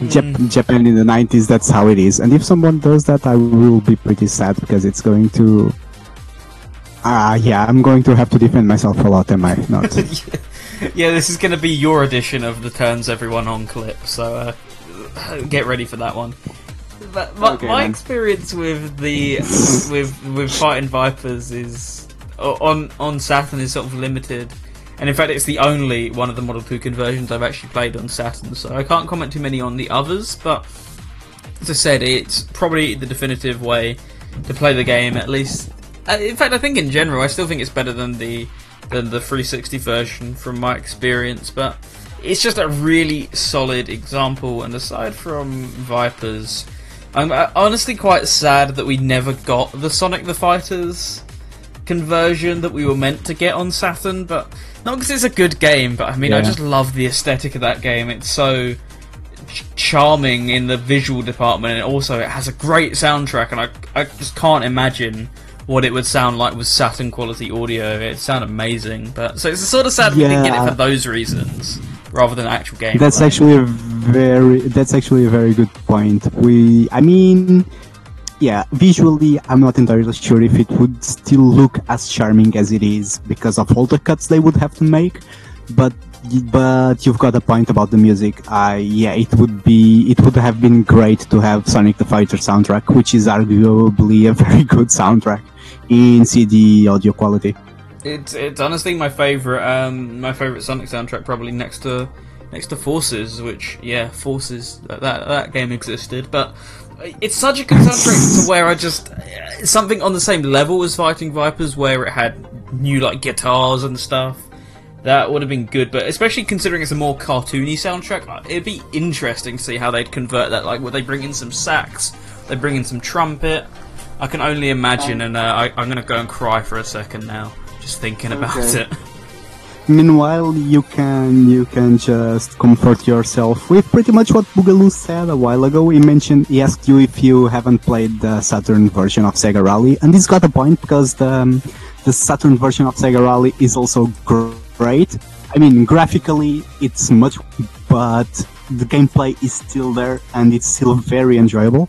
Jap- Japan in the 90s, that's how it is. And if someone does that, I will be pretty sad because it's going to. Ah, yeah, I'm going to have to defend myself a lot, am I not? (laughs) yeah, this is going to be your edition of the turns everyone on clip. So uh, get ready for that one. But my, Okay, my experience with the (laughs) with with fighting vipers is on on Saturn is sort of limited, and in fact it's the only one of the Model Two conversions I've actually played on Saturn. So I can't comment too many on the others, but as I said, it's probably the definitive way to play the game. At least, uh, in fact, I think in general, I still think it's better than the than the 360 version from my experience. But it's just a really solid example. And aside from Vipers, I'm uh, honestly quite sad that we never got the Sonic the Fighters conversion that we were meant to get on Saturn. But not because it's a good game, but I mean, I just love the aesthetic of that game. It's so ch- charming in the visual department, and also it has a great soundtrack. And I, I just can't imagine what it would sound like with Saturn quality audio. It sound amazing, but so it's sort of sad we didn't get it for those reasons rather than actual game. That's actually a very that's actually a very good point. We I mean yeah, visually I'm not entirely sure if it would still look as charming as it is because of all the cuts they would have to make. But but you've got a point about the music. I yeah, it would be it would have been great to have Sonic the Fighter soundtrack, which is arguably a (laughs) very good soundtrack in CD audio quality. It's it's honestly my favorite um my favorite Sonic soundtrack probably next to next to Forces which yeah Forces that that, that game existed but it's such a good soundtrack to where I just something on the same level as Fighting Vipers where it had new like guitars and stuff. That would have been good but especially considering it's a more cartoony soundtrack uh, it'd be interesting to see how they'd convert that like would they bring in some sax? They bring in some trumpet? I can only imagine and uh, I, I'm gonna go and cry for a second now just thinking about it. (laughs) Meanwhile, you can you can just comfort yourself with pretty much what Boogaloo said a while ago. He mentioned he asked you if you haven't played the Saturn version of Sega Rally, and he's got a point because the um, the Saturn version of Sega Rally is also great. I mean, graphically it's much, but the gameplay is still there and it's still very enjoyable.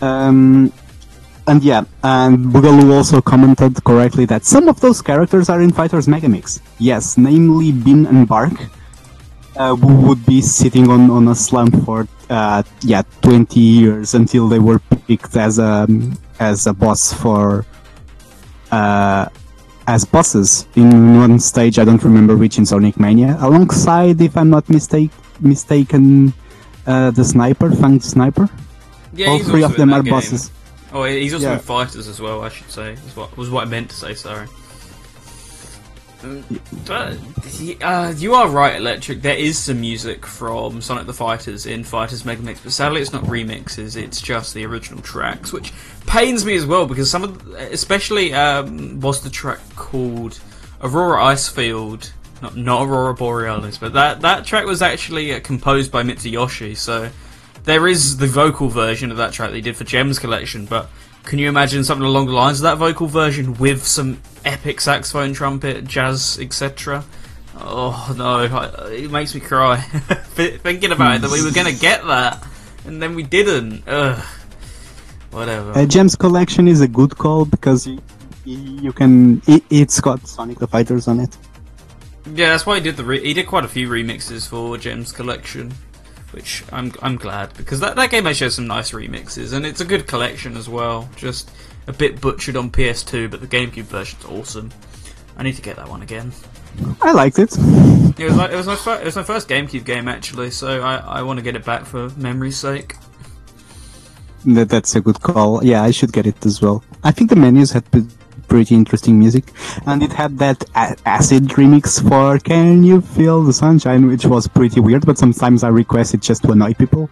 Um, and yeah, and Boogaloo also commented correctly that some of those characters are in Fighters Megamix. Yes, namely Bean and Bark, uh, who would be sitting on, on a slump for uh, yeah 20 years until they were picked as a as a boss for uh, as bosses in one stage. I don't remember which in Sonic Mania, alongside, if I'm not mistake, mistaken, uh, the sniper, Fang Sniper. Yeah, All three of them are game. bosses. Oh, he's also Yeah. in fighters as well. I should say. What was what I meant to say. Sorry. Um, But uh, you are right, Electric. There is some music from Sonic the Fighters in Fighters Megamix, but sadly it's not remixes. It's just the original tracks, which pains me as well because some of, the- especially um, was the track called Aurora Icefield, not not Aurora Borealis, but that that track was actually uh, composed by Mitsuyoshi. So there is the vocal version of that track they did for Gems Collection, but can you imagine something along the lines of that vocal version with some epic saxophone, trumpet, jazz, etc.? Oh no, I, it makes me cry (laughs) thinking about it that we were going to get that, and then we didn't. Ugh. Whatever. Uh, Gems Collection is a good call because you, you can. It, it's got Sonic the Fighters on it. Yeah, that's why he did the. Re- he did quite a few remixes for Gems Collection, which I'm I'm glad because that that game actually has some nice remixes and it's a good collection as well. Just a bit butchered on PS2, but the GameCube version's awesome. I need to get that one again. I liked it. It was my, it was my fir- it was my first GameCube game actually, so I, I want to get it back for memory's sake. That that's a good call. Yeah, I should get it as well. I think the menus had pretty interesting music, and it had that acid remix for "Can You Feel the Sunshine," which was pretty weird. But sometimes I request it just to annoy people.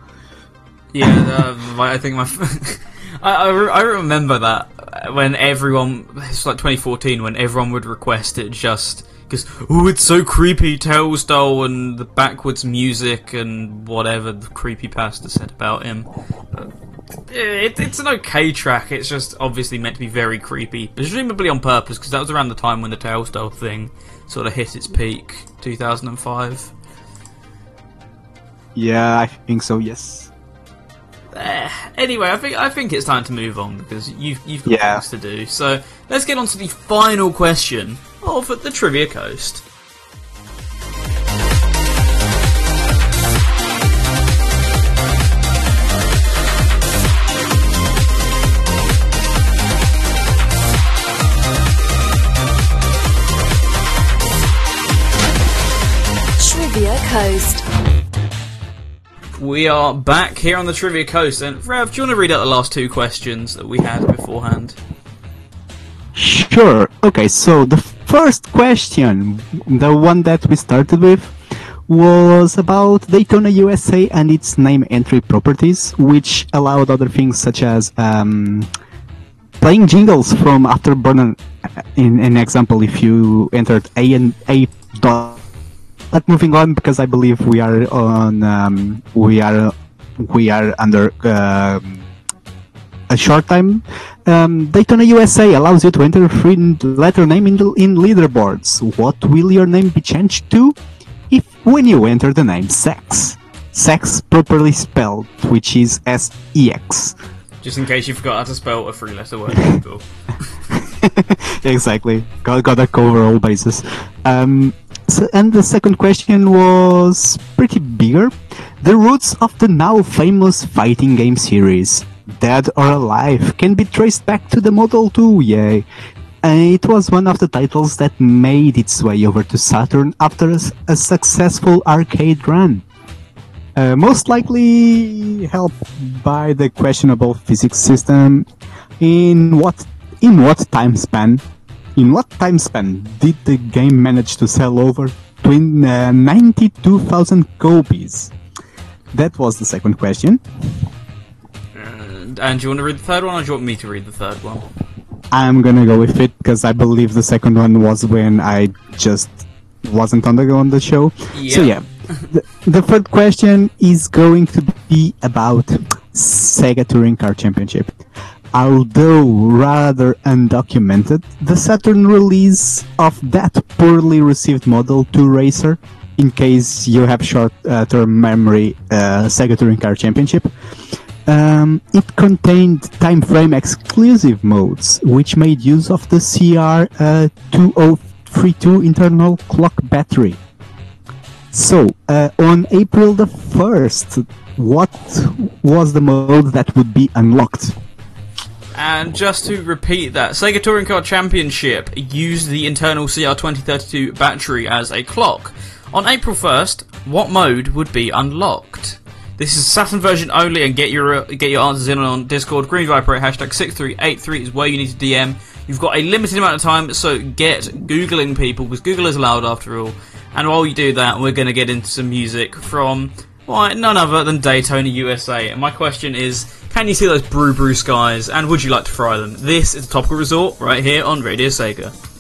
Yeah, uh, I think my. (laughs) I, I, re- I remember that when everyone. It's like 2014 when everyone would request it just. Because, oh, it's so creepy, Tails doll, and the backwards music, and whatever the creepypasta said about him. But, it, it's an okay track, it's just obviously meant to be very creepy. Presumably on purpose, because that was around the time when the doll thing sort of hit its peak, 2005. Yeah, I think so. Yes. Eh, anyway, I think I think it's time to move on because you've you've got Yeah. things to do. So let's get on to the final question of the Trivia Coast. Coast. We are back here on the Trivia Coast, and Rev, do you want to read out the last two questions that we had beforehand? Sure. Okay, so the first question, the one that we started with, was about Daytona USA and its name entry properties, which allowed other things such as um, playing jingles from Afterburner. In an example, if you entered A and A dot. But moving on, because I believe we are on, um, we are, we are under. um a short time. Um, Daytona USA allows you to enter a free letter name in, the, in leaderboards. What will your name be changed to? If when you enter the name sex, sex properly spelled, which is S E X. Just in case you forgot how to spell a three-letter word, (laughs) (laughs) exactly. Got gotta cover all bases. Um, and the second question was pretty bigger. The roots of the now famous fighting game series, Dead or Alive, can be traced back to the Model 2, yay. And it was one of the titles that made its way over to Saturn after a successful arcade run. Uh, most likely helped by the questionable physics system. In what in what time span? In what time span did the game manage to sell over twin, uh, 92,000 copies? That was the second question. and, and do you want to read the third one, or do you want me to read the third one? I'm gonna go with it because I believe the second one was when I just wasn't on the on the show. So Yeah. yeah, the, the third question is going to be about Sega Touring Car Championship. Although rather undocumented, the Saturn release of that poorly received Model 2 racer, in case you have short-term memory, uh, Sega Touring Car Championship, um, it contained time frame exclusive modes, which made use of the CR2032 internal clock battery. So, uh, on April the 1st, what was the mode that would be unlocked? And just to repeat that, Sega Touring Car Championship used the internal CR2032 battery as a clock. On April 1st, what mode would be unlocked? This is Saturn version only, and get your uh, get your answers in on Discord. Green Viper hashtag six three eight three is where you need to DM. You've got a limited amount of time, so get googling people because Google is allowed after all. And while you do that, we're going to get into some music from why none other than Daytona USA. And my question is, can you see those brew brew skies? And would you like to fry them? This is the topical resort right here on Radio Sega.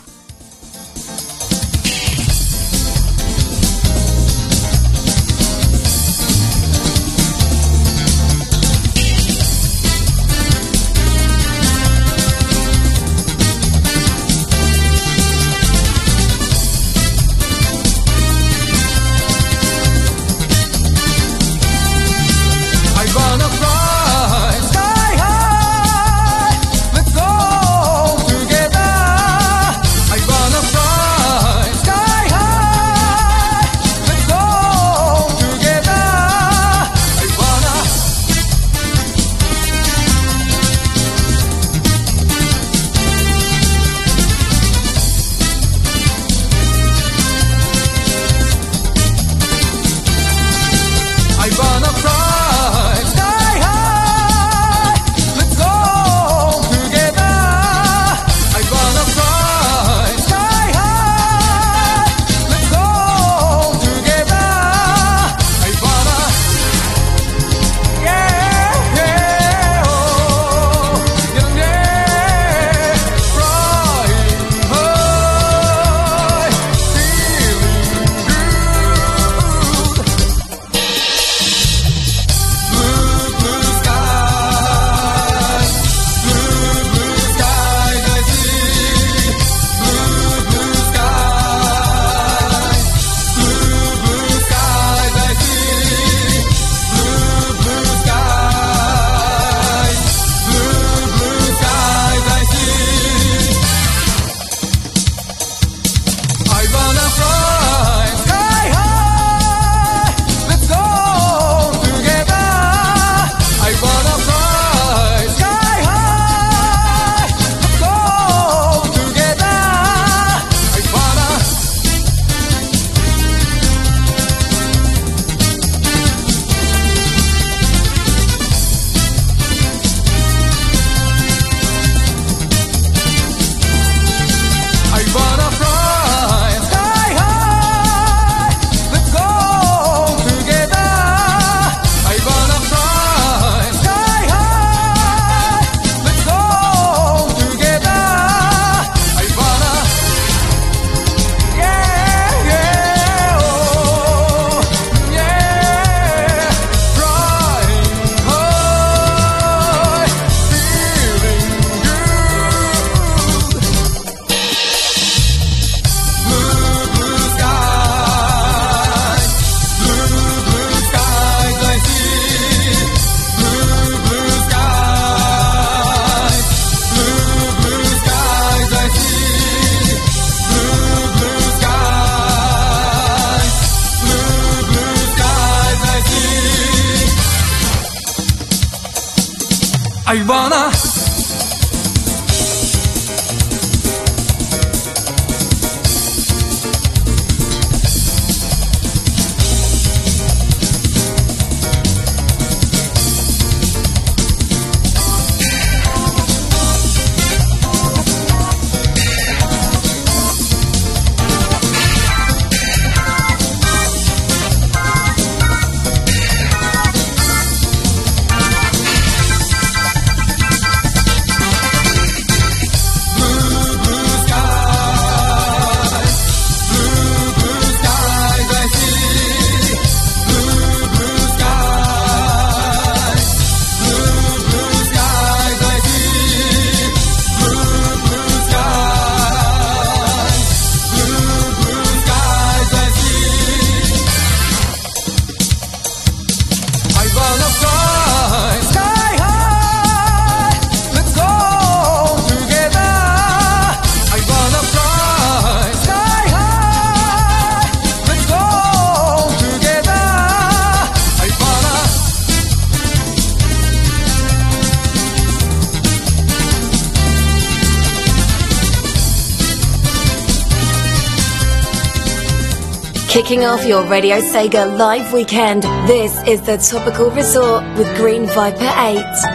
Kicking off your Radio Sega live weekend, this is the Topical Resort with Green Viper 8.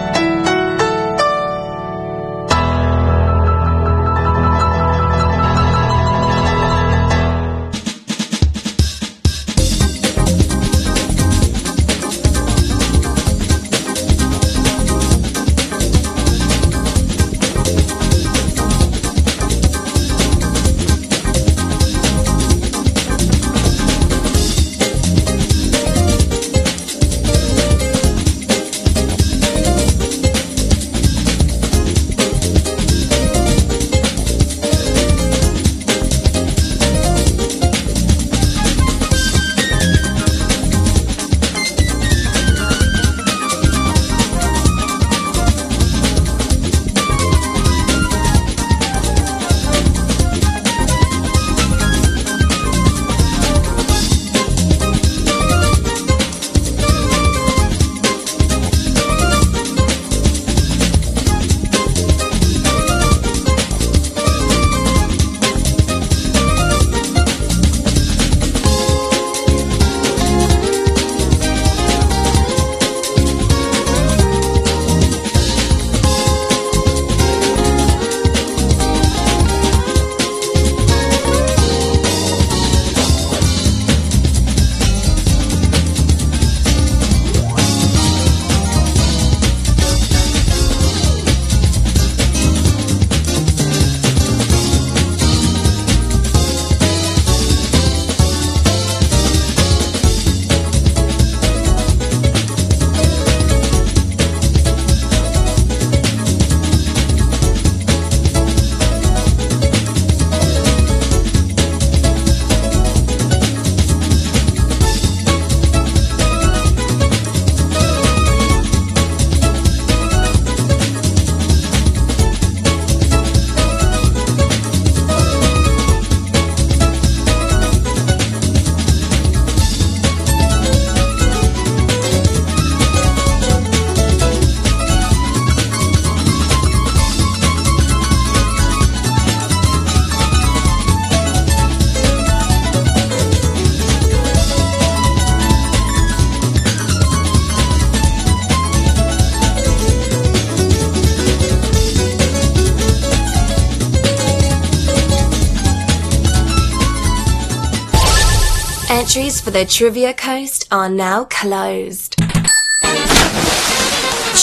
For the Trivia Coast are now closed.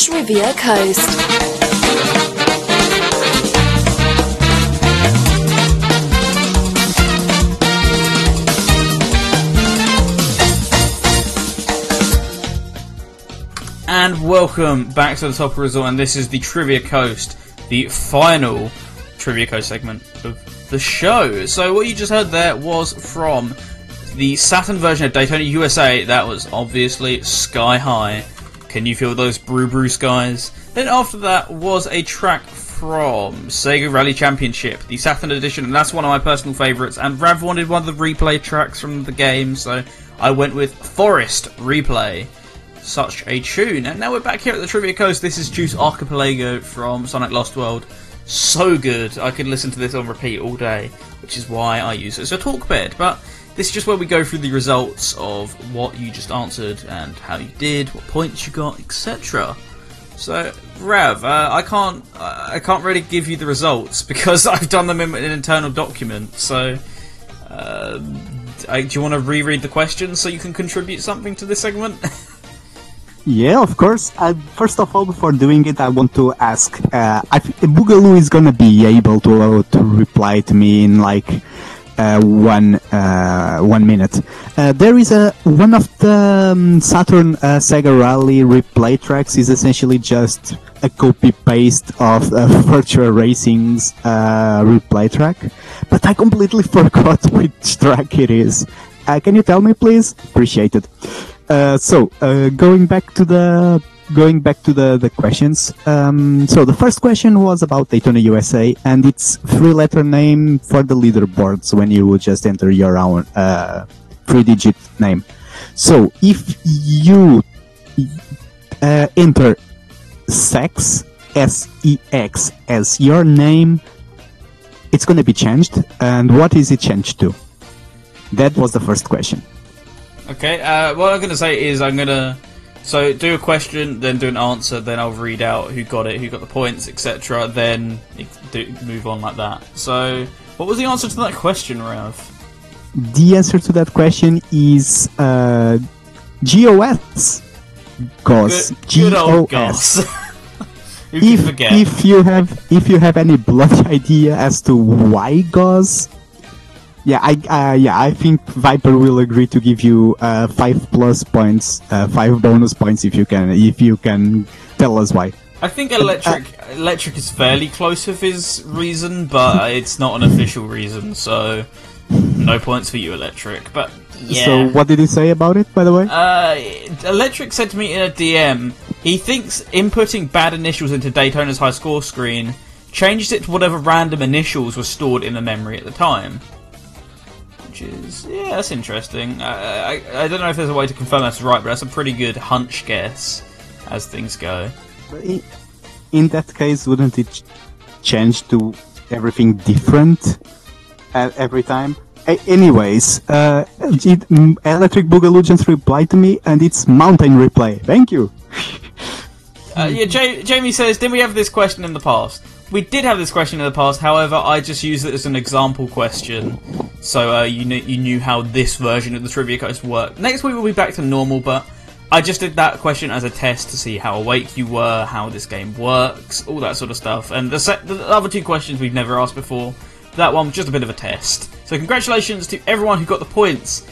Trivia Coast. And welcome back to the Top Resort, and this is the Trivia Coast, the final Trivia Coast segment of the show. So what you just heard there was from the Saturn version of Daytona USA. That was obviously Sky High. Can you feel those brew brew skies? Then after that was a track from Sega Rally Championship, the Saturn edition, and that's one of my personal favourites. And Rav wanted one of the replay tracks from the game, so I went with Forest Replay. such a tune. And now we're back here at the Trivia Coast. This is Juice Archipelago from Sonic Lost World. So good. I could listen to this on repeat all day, which is why I use it as a talk bed. But this is just where we go through the results of what you just answered and how you did, what points you got, etc. So, Rav, uh, I can't, uh, I can't really give you the results (laughs) because I've done them in an internal document. So, uh, I, do you want to reread the questions so you can contribute something to this segment? (laughs) Yeah, of course. Uh, first of all, before doing it, I want to ask: uh, I Boogaloo is gonna be able to to reply to me in like one uh, one minute. Uh, there is a one of the um, Saturn uh, Sega Rally replay tracks is essentially just a copy paste of uh, (laughs) Virtua Racing's uh, replay track, but I completely (laughs) forgot which track it is. Uh, can you tell me, please? Appreciate it. Uh, so, uh, going back to the going back to the the questions. Um, so the first question was about Daytona USA and its three-letter name for the leaderboards when you would just enter your own uh, three-digit name. So if you uh, enter sex S E X as your name, it's going to be changed. And what is it changed to? That was the first question. okay, uh, what I'm going to say is I'm going to so do a question, then do an answer, then I'll read out who got it, who got the points, etc. Then do, move on like that. So, what was the answer to that question, Rav? The answer to that question is uh, GOS. GOS. Good, good GOS. Goss. (laughs) who can If, forget? if you have if you have any bloody (laughs) idea as to why GOS, yeah, I uh, yeah I think Viper will agree to give you uh, five plus points, uh, five bonus points if you can if you can tell us why. I think electric electric is fairly close with his reason, but (laughs) it's not an official reason, so no points for you, electric. But yeah. So what did he say about it, by the way? Uh, Electric said to me in a DM, he thinks inputting bad initials into Daytona's high score screen changes it to whatever random initials were stored in the memory at the time. Which is, yeah, that's interesting. I, I, I don't know if there's a way to confirm that's right, but that's a pretty good hunch guess as things go. in, that case, wouldn't it change to everything different every time? A- anyways, uh, it, Electric Boogaloo just replied to me, and it's Mountain Replay. Thank you. (laughs) Uh, yeah, Ja- Jamie says, did we have this question in the past? We did have this question in the past. However, I just used it as an example question, so uh, you knew you knew how this version of the trivia coast worked. Next week we'll be back to normal, but I just did that question as a test to see how awake you were, how this game works, all that sort of stuff. And the, se- the other two questions we've never asked before. That one just a bit of a test. So congratulations to everyone who got the points.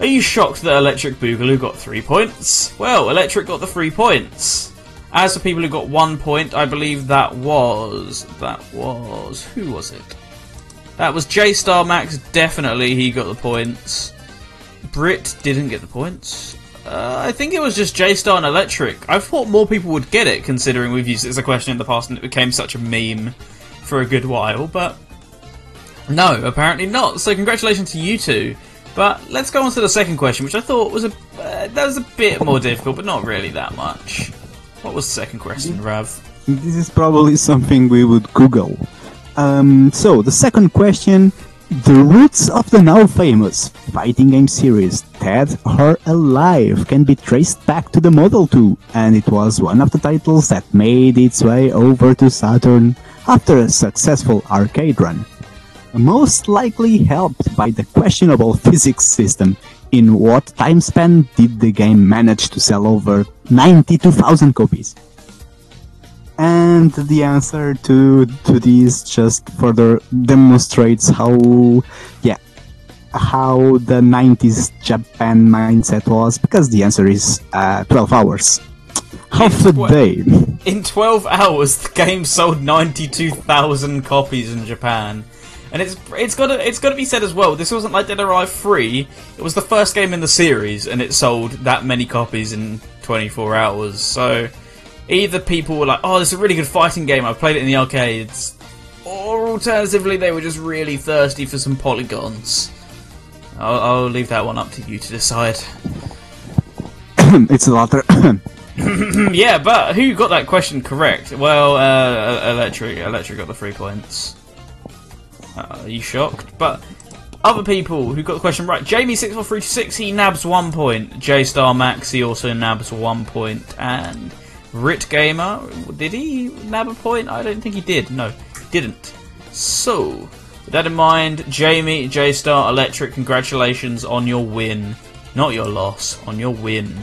Are you shocked that Electric Boogaloo got three points? Well, Electric got the three points. As for people who got one point, I believe that was that was who was it? That was J Star Max. Definitely, he got the points. Brit didn't get the points. Uh, I think it was just J Star and Electric. I thought more people would get it, considering we've used it as a question in the past and it became such a meme for a good while. But no, apparently not. So congratulations to you two. But let's go on to the second question, which I thought was a uh, that was a bit more difficult, but not really that much. What was the second question, Rav? This is probably something we would Google. Um, so, the second question The roots of the now famous fighting game series Dead or Alive can be traced back to the Model 2, and it was one of the titles that made its way over to Saturn after a successful arcade run. Most likely helped by the questionable (laughs) physics system. In what time span did the game manage to sell over 92,000 copies? and the answer to to these just further demonstrates how yeah how the 90s japan mindset was because the answer is uh, 12 hours half a day (laughs) In 12 hours, the game sold 92,000 copies in Japan. And it's it's got to it's got to be said as well. This wasn't like Dead or Alive 3. It was the first game in the series, and it sold that many copies in 24 hours. So either people were like, "Oh, this is a really good fighting game. I've played it in the arcades," or alternatively, they were just really thirsty for some polygons. I'll, I'll leave that one up to you to decide. (coughs) it's the latter. (coughs) (coughs) yeah, but who got that question correct? Well, uh, Electric. Electric got the three points. Uh, are you shocked? But other people who got the question right. Jamie six four three six. He nabs one point. J Star Max. He also nabs one point. And Rit Gamer. Did he nab a point? I don't think he did. No, didn't. So, with that in mind, Jamie J Star Electric. Congratulations on your win. Not your loss. On your win.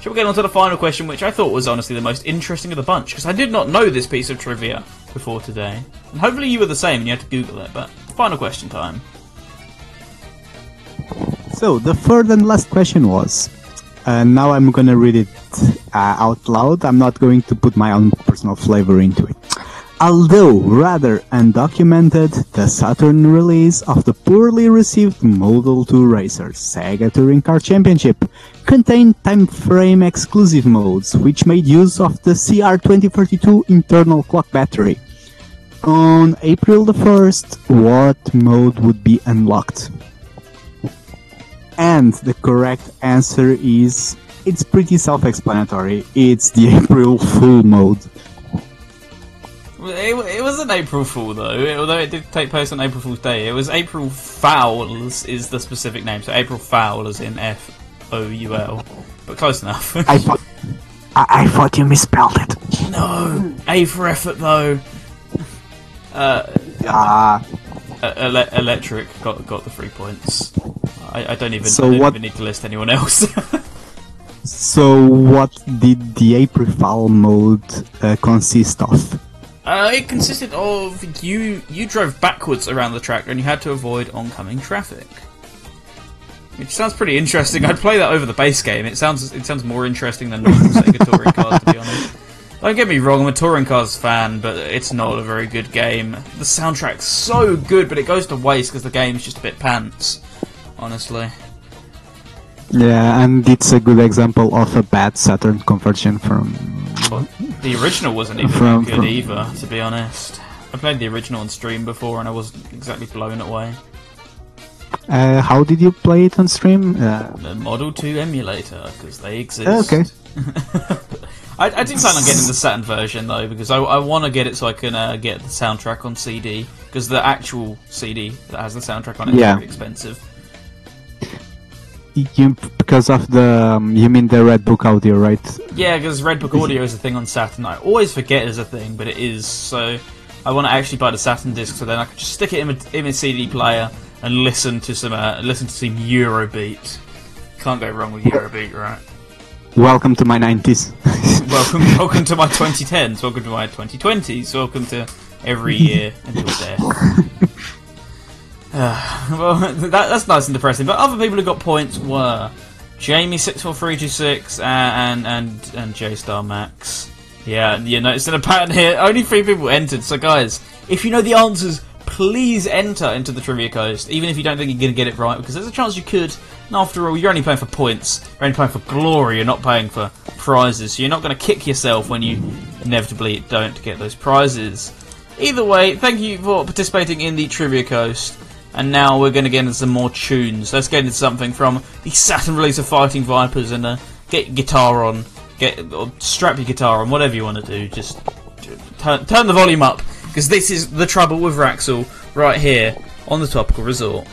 Shall we get on to the final question, which I thought was honestly the most interesting of the bunch, because I did not know this piece of trivia before today. And hopefully you were the same and you had to Google it, but final question time. So the third and last question was, uh, now I'm gonna read it uh, out loud. I'm not going to put my own personal flavor into it. Although rather undocumented, the Saturn release of the poorly received Model 2 Racer Sega Touring Car Championship contained time frame exclusive modes which made use of the CR2032 internal clock battery. On April the 1st, what mode would be unlocked? And the correct answer is it's pretty self-explanatory. It's the (laughs) April Fool mode. It, it was an April Fool though, although it did take place on April Fool's Day. It was April Fowls is the specific name, so April Foul is in F O U L, but close enough. (laughs) I thought I, I thought you misspelled it. no, A for effort though. Uh, Ah, uh, ele- electric got got the three points. I, I don't even So I don't what- even need to list anyone else. (laughs) so what did the April Foul mode uh, consist of? Uh, it consisted of you you drove backwards around the track and you had to avoid oncoming traffic. Which sounds pretty interesting. I'd play that over the base game. It sounds it sounds more interesting than normal (laughs) Sega touring cars, to be honest. Don't get me wrong, I'm a touring cars fan, but it's not a very good game. The soundtrack's so good, but it goes to waste because the game's just a bit pants. Honestly. Yeah, and it's a good example of a bad Saturn conversion from. But the original wasn't even From- good from- either, to be honest. I played the original on stream before and I wasn't exactly blown away. Uh, how did you play it on stream? Uh, The Model 2 emulator, because they exist. Oh, okay. (laughs) I, I do plan on getting the Saturn version though, because I, I want to get it so I can uh, get the soundtrack on CD. Because the actual CD that has the soundtrack on it is Yeah. very expensive. you, because of the. Um, you mean the Red Book audio, right? Yeah, because Redbook Audio is a thing on Saturn. I always forget it's a thing, but it is. So I want to actually buy the Saturn disc, so then I can just stick it in a, in a CD player and listen to some uh, listen to some Eurobeat. Can't go wrong with Eurobeat, right? Welcome to my 90s. (laughs) welcome, welcome to my 2010s. Welcome to my 2020s. Welcome to every year until death. Uh, well, (laughs) that, that's nice and depressing. But other people who got points were Jamie six four three two six and and and J Star Max. Yeah, you noticing a pattern here. Only three people entered. So guys, if you know the answers, please enter into the trivia coast, even if you don't think you're going to get it right, because there's a chance you could. And after all, you're only playing for points. You're only playing for glory. You're not paying for prizes. So you're not going to kick yourself when you inevitably don't get those prizes. Either way, thank you for participating in the trivia coast. And now we're going to get into some more tunes. Let's get into something from the Saturn release of Fighting Vipers and uh, get your guitar on, get or strap your guitar on, whatever you want to do. Just turn the volume up because this is the trouble with Raxel right here on the Topical Resort.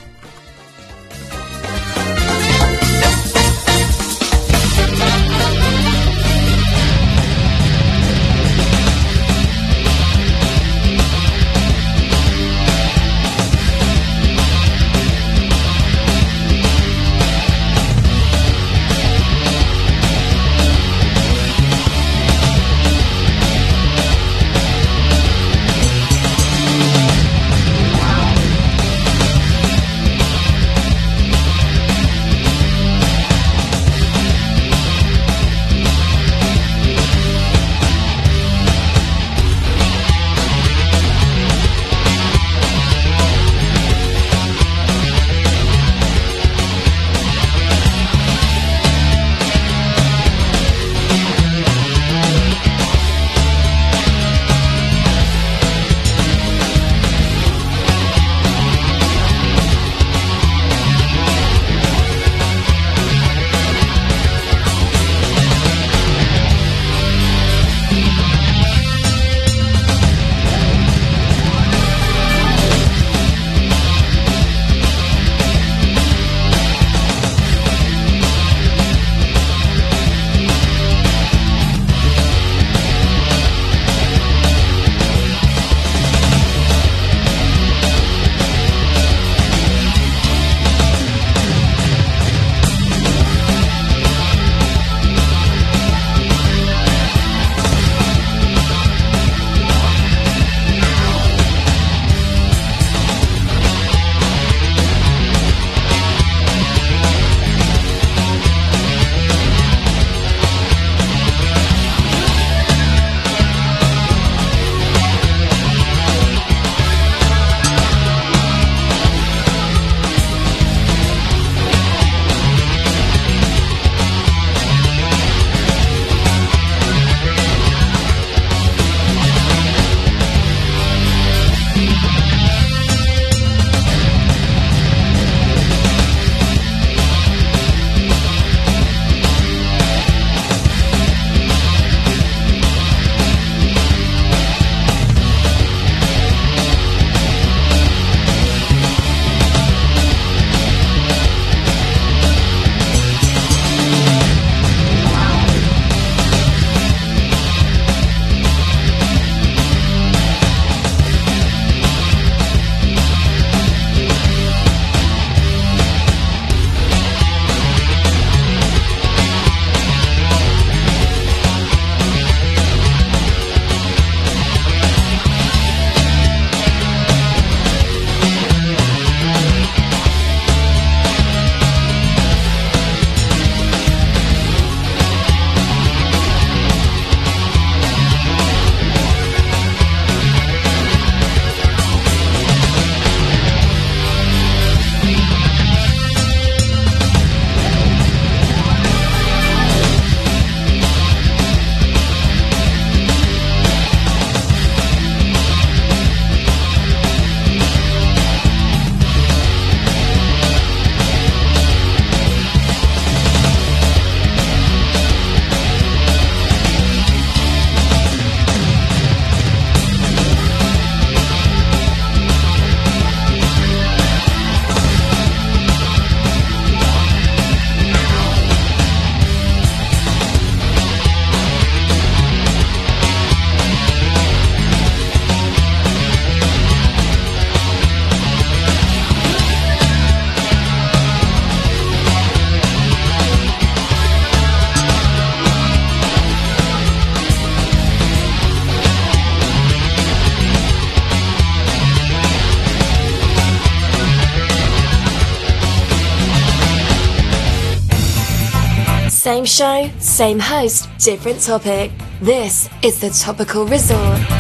Same show, same host, different topic. This is the Topical Resort.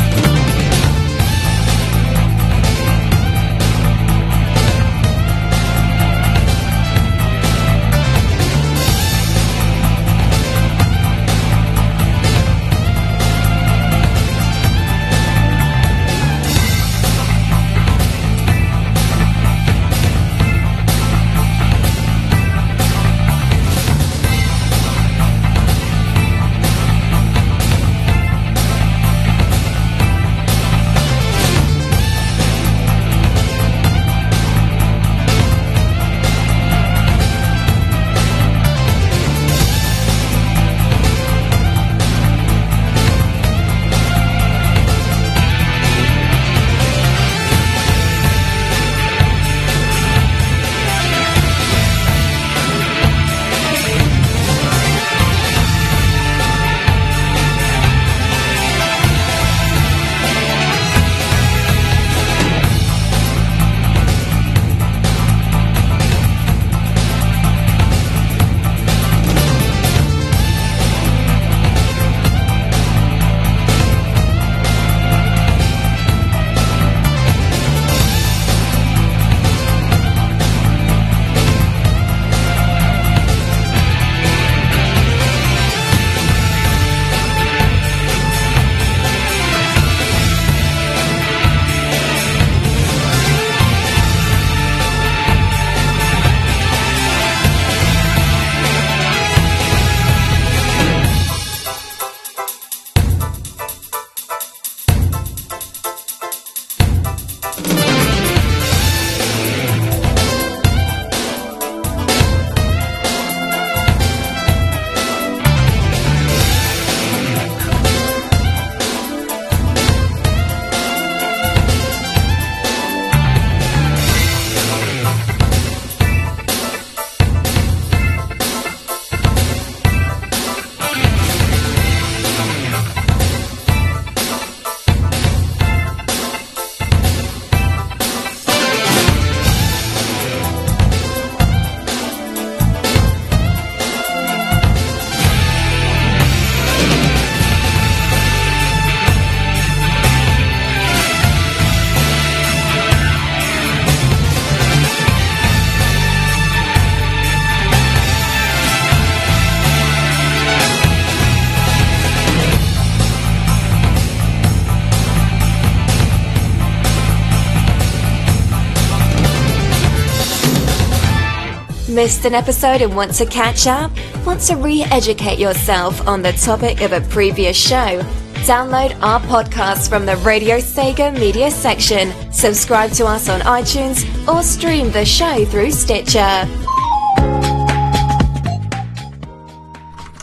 Missed an episode and want to catch up? Want to re educate yourself on the topic of a previous show? Download our podcast from the Radio Sega media section, subscribe to us on iTunes, or stream the show through Stitcher.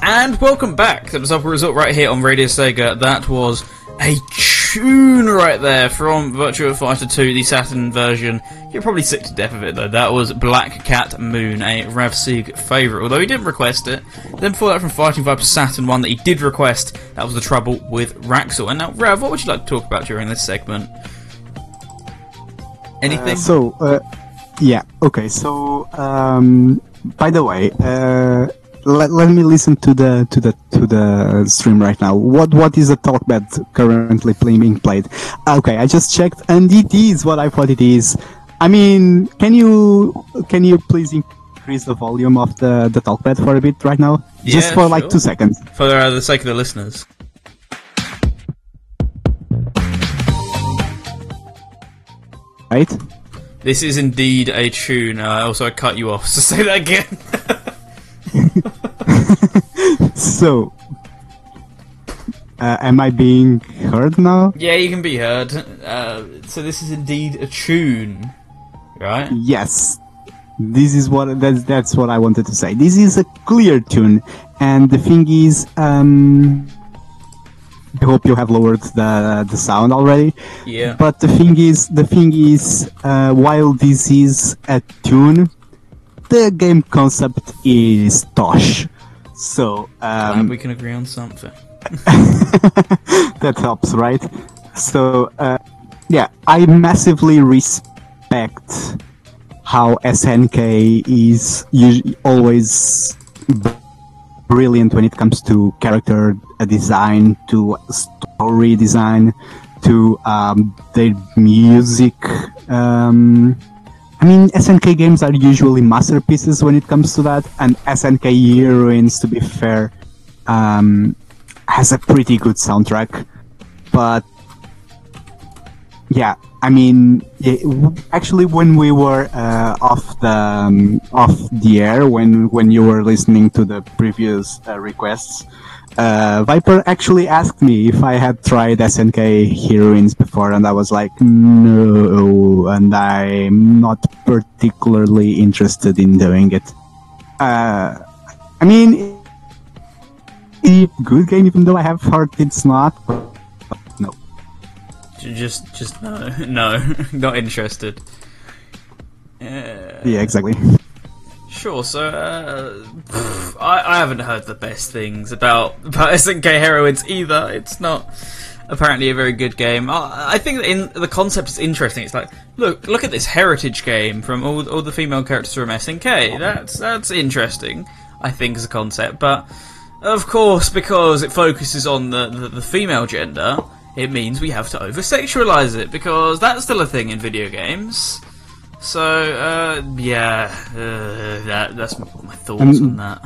And welcome back to the Supper Resort right here on Radio Sega. That was a tune right there from Virtua Fighter 2, the Saturn version. You're probably sick to death of it though. That was Black Cat Moon, a Rav Sig favourite, although he didn't request it. Then before that from Fighting Viper Saturn, one that he did request, that was the trouble with Raxel. And now, Rav, what would you like to talk about during this segment? Anything? Uh, so, uh, yeah, okay. So, um, by the way, uh, let, let me listen to the to the to the stream right now. What what is the talkback currently playing being played? Okay, I just checked, and it is what I thought it is. I mean, can you can you please increase the volume of the the talkpad for a bit right now? just Yeah, for like two seconds, For uh, the sake of the listeners. right? This is indeed a tune. Uh, also, I cut you off, (laughs) so say that again. (laughs) So, uh, am I being heard now? yeah, you can be heard. Uh, so this is indeed a tune, right? Yes, this is what that's that's what I wanted to say. This is a clear tune, and the thing is, um, I hope you have lowered the the sound already. Yeah. But the thing is, the thing is, uh, while this is a tune, the game concept is tosh. So um, we can agree on something. (laughs) that helps, right? So, uh, yeah, I massively respect how SNK is always brilliant when it comes to character design, to story design, to um, their music. Um, I mean, SNK games are usually masterpieces when it comes to that, and SNK Heroines, to be fair, um, has a pretty good soundtrack. But yeah, I mean, yeah, actually, when we were uh, off the um, off the air, when when you were listening to the previous uh, requests, uh, Viper actually asked me if I had tried SNK heroines before, and I was like, no, and I'm not particularly interested in doing it. I mean, a good game, even though I have heard it's not. But no. J- Just, just no, (laughs) no, (laughs) not interested. Uh, Yeah, exactly. Sure. So, uh, pff, I, I haven't heard the best things about (laughs) about SNK Heroines either. It's not apparently a very good game. I, I think in the concept is interesting. It's like, look, look at this heritage game from all all the female characters from SNK. That's that's interesting. I think as a concept, but of course, because it focuses on the, the, the female gender, it means we have to over sexualize it because that's still a thing in video games. So, uh, yeah, uh, that, that's my thoughts on that.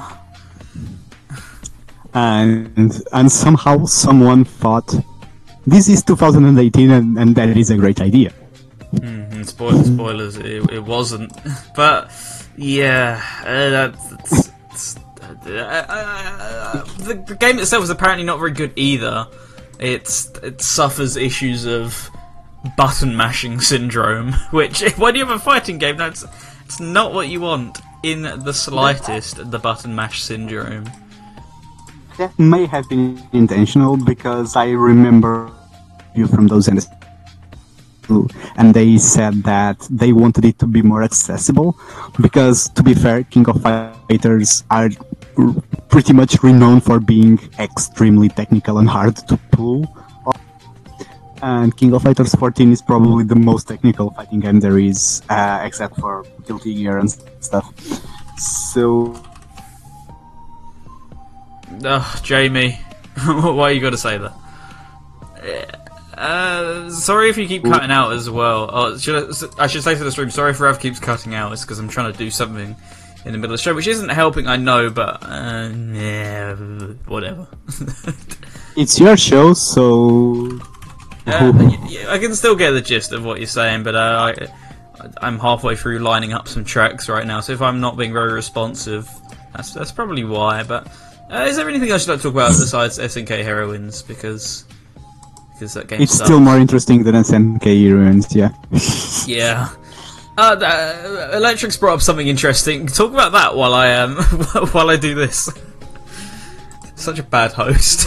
and and somehow someone thought this is 2018 and, and that is a great idea. Mm, spoil- spoilers, it, it wasn't. (laughs) But, yeah, uh, that's. that's uh, uh, uh, the, the game itself is apparently not very good either. It's it suffers issues of button mashing syndrome, (laughs) which (laughs) when you have a fighting game, that's it's not what you want in the slightest. The button mash syndrome. That may have been intentional because I remember you from those ends. And they said that they wanted it to be more accessible because, to be fair, King of Fighters are pretty much renowned for being extremely technical and hard to pull. off. And King of Fighters 14 is probably the most technical fighting game there is, uh, except for Guilty Gear and stuff. So Ugh, Jamie, (laughs) why you got to say that? Uh, sorry if you keep cutting out as well. Oh, should I, I should say to the stream, sorry if Rav keeps cutting out. It's because I'm trying to do something in the middle of the show, which isn't helping. I know, but uh, yeah, whatever. (laughs) it's your show, so Uh, (laughs) I can still get the gist of what you're saying, but uh, I, I'm halfway through lining up some tracks right now. So if I'm not being very responsive, that's that's probably why. But uh, is there anything I you'd like to talk about besides (laughs) SNK Heroines? Because because that game it's sucks. still more interesting than SNK Heroines, yeah. yeah. Uh, uh, Electric's brought up something interesting. Talk about that while I um (laughs) while I do this. Such a bad host.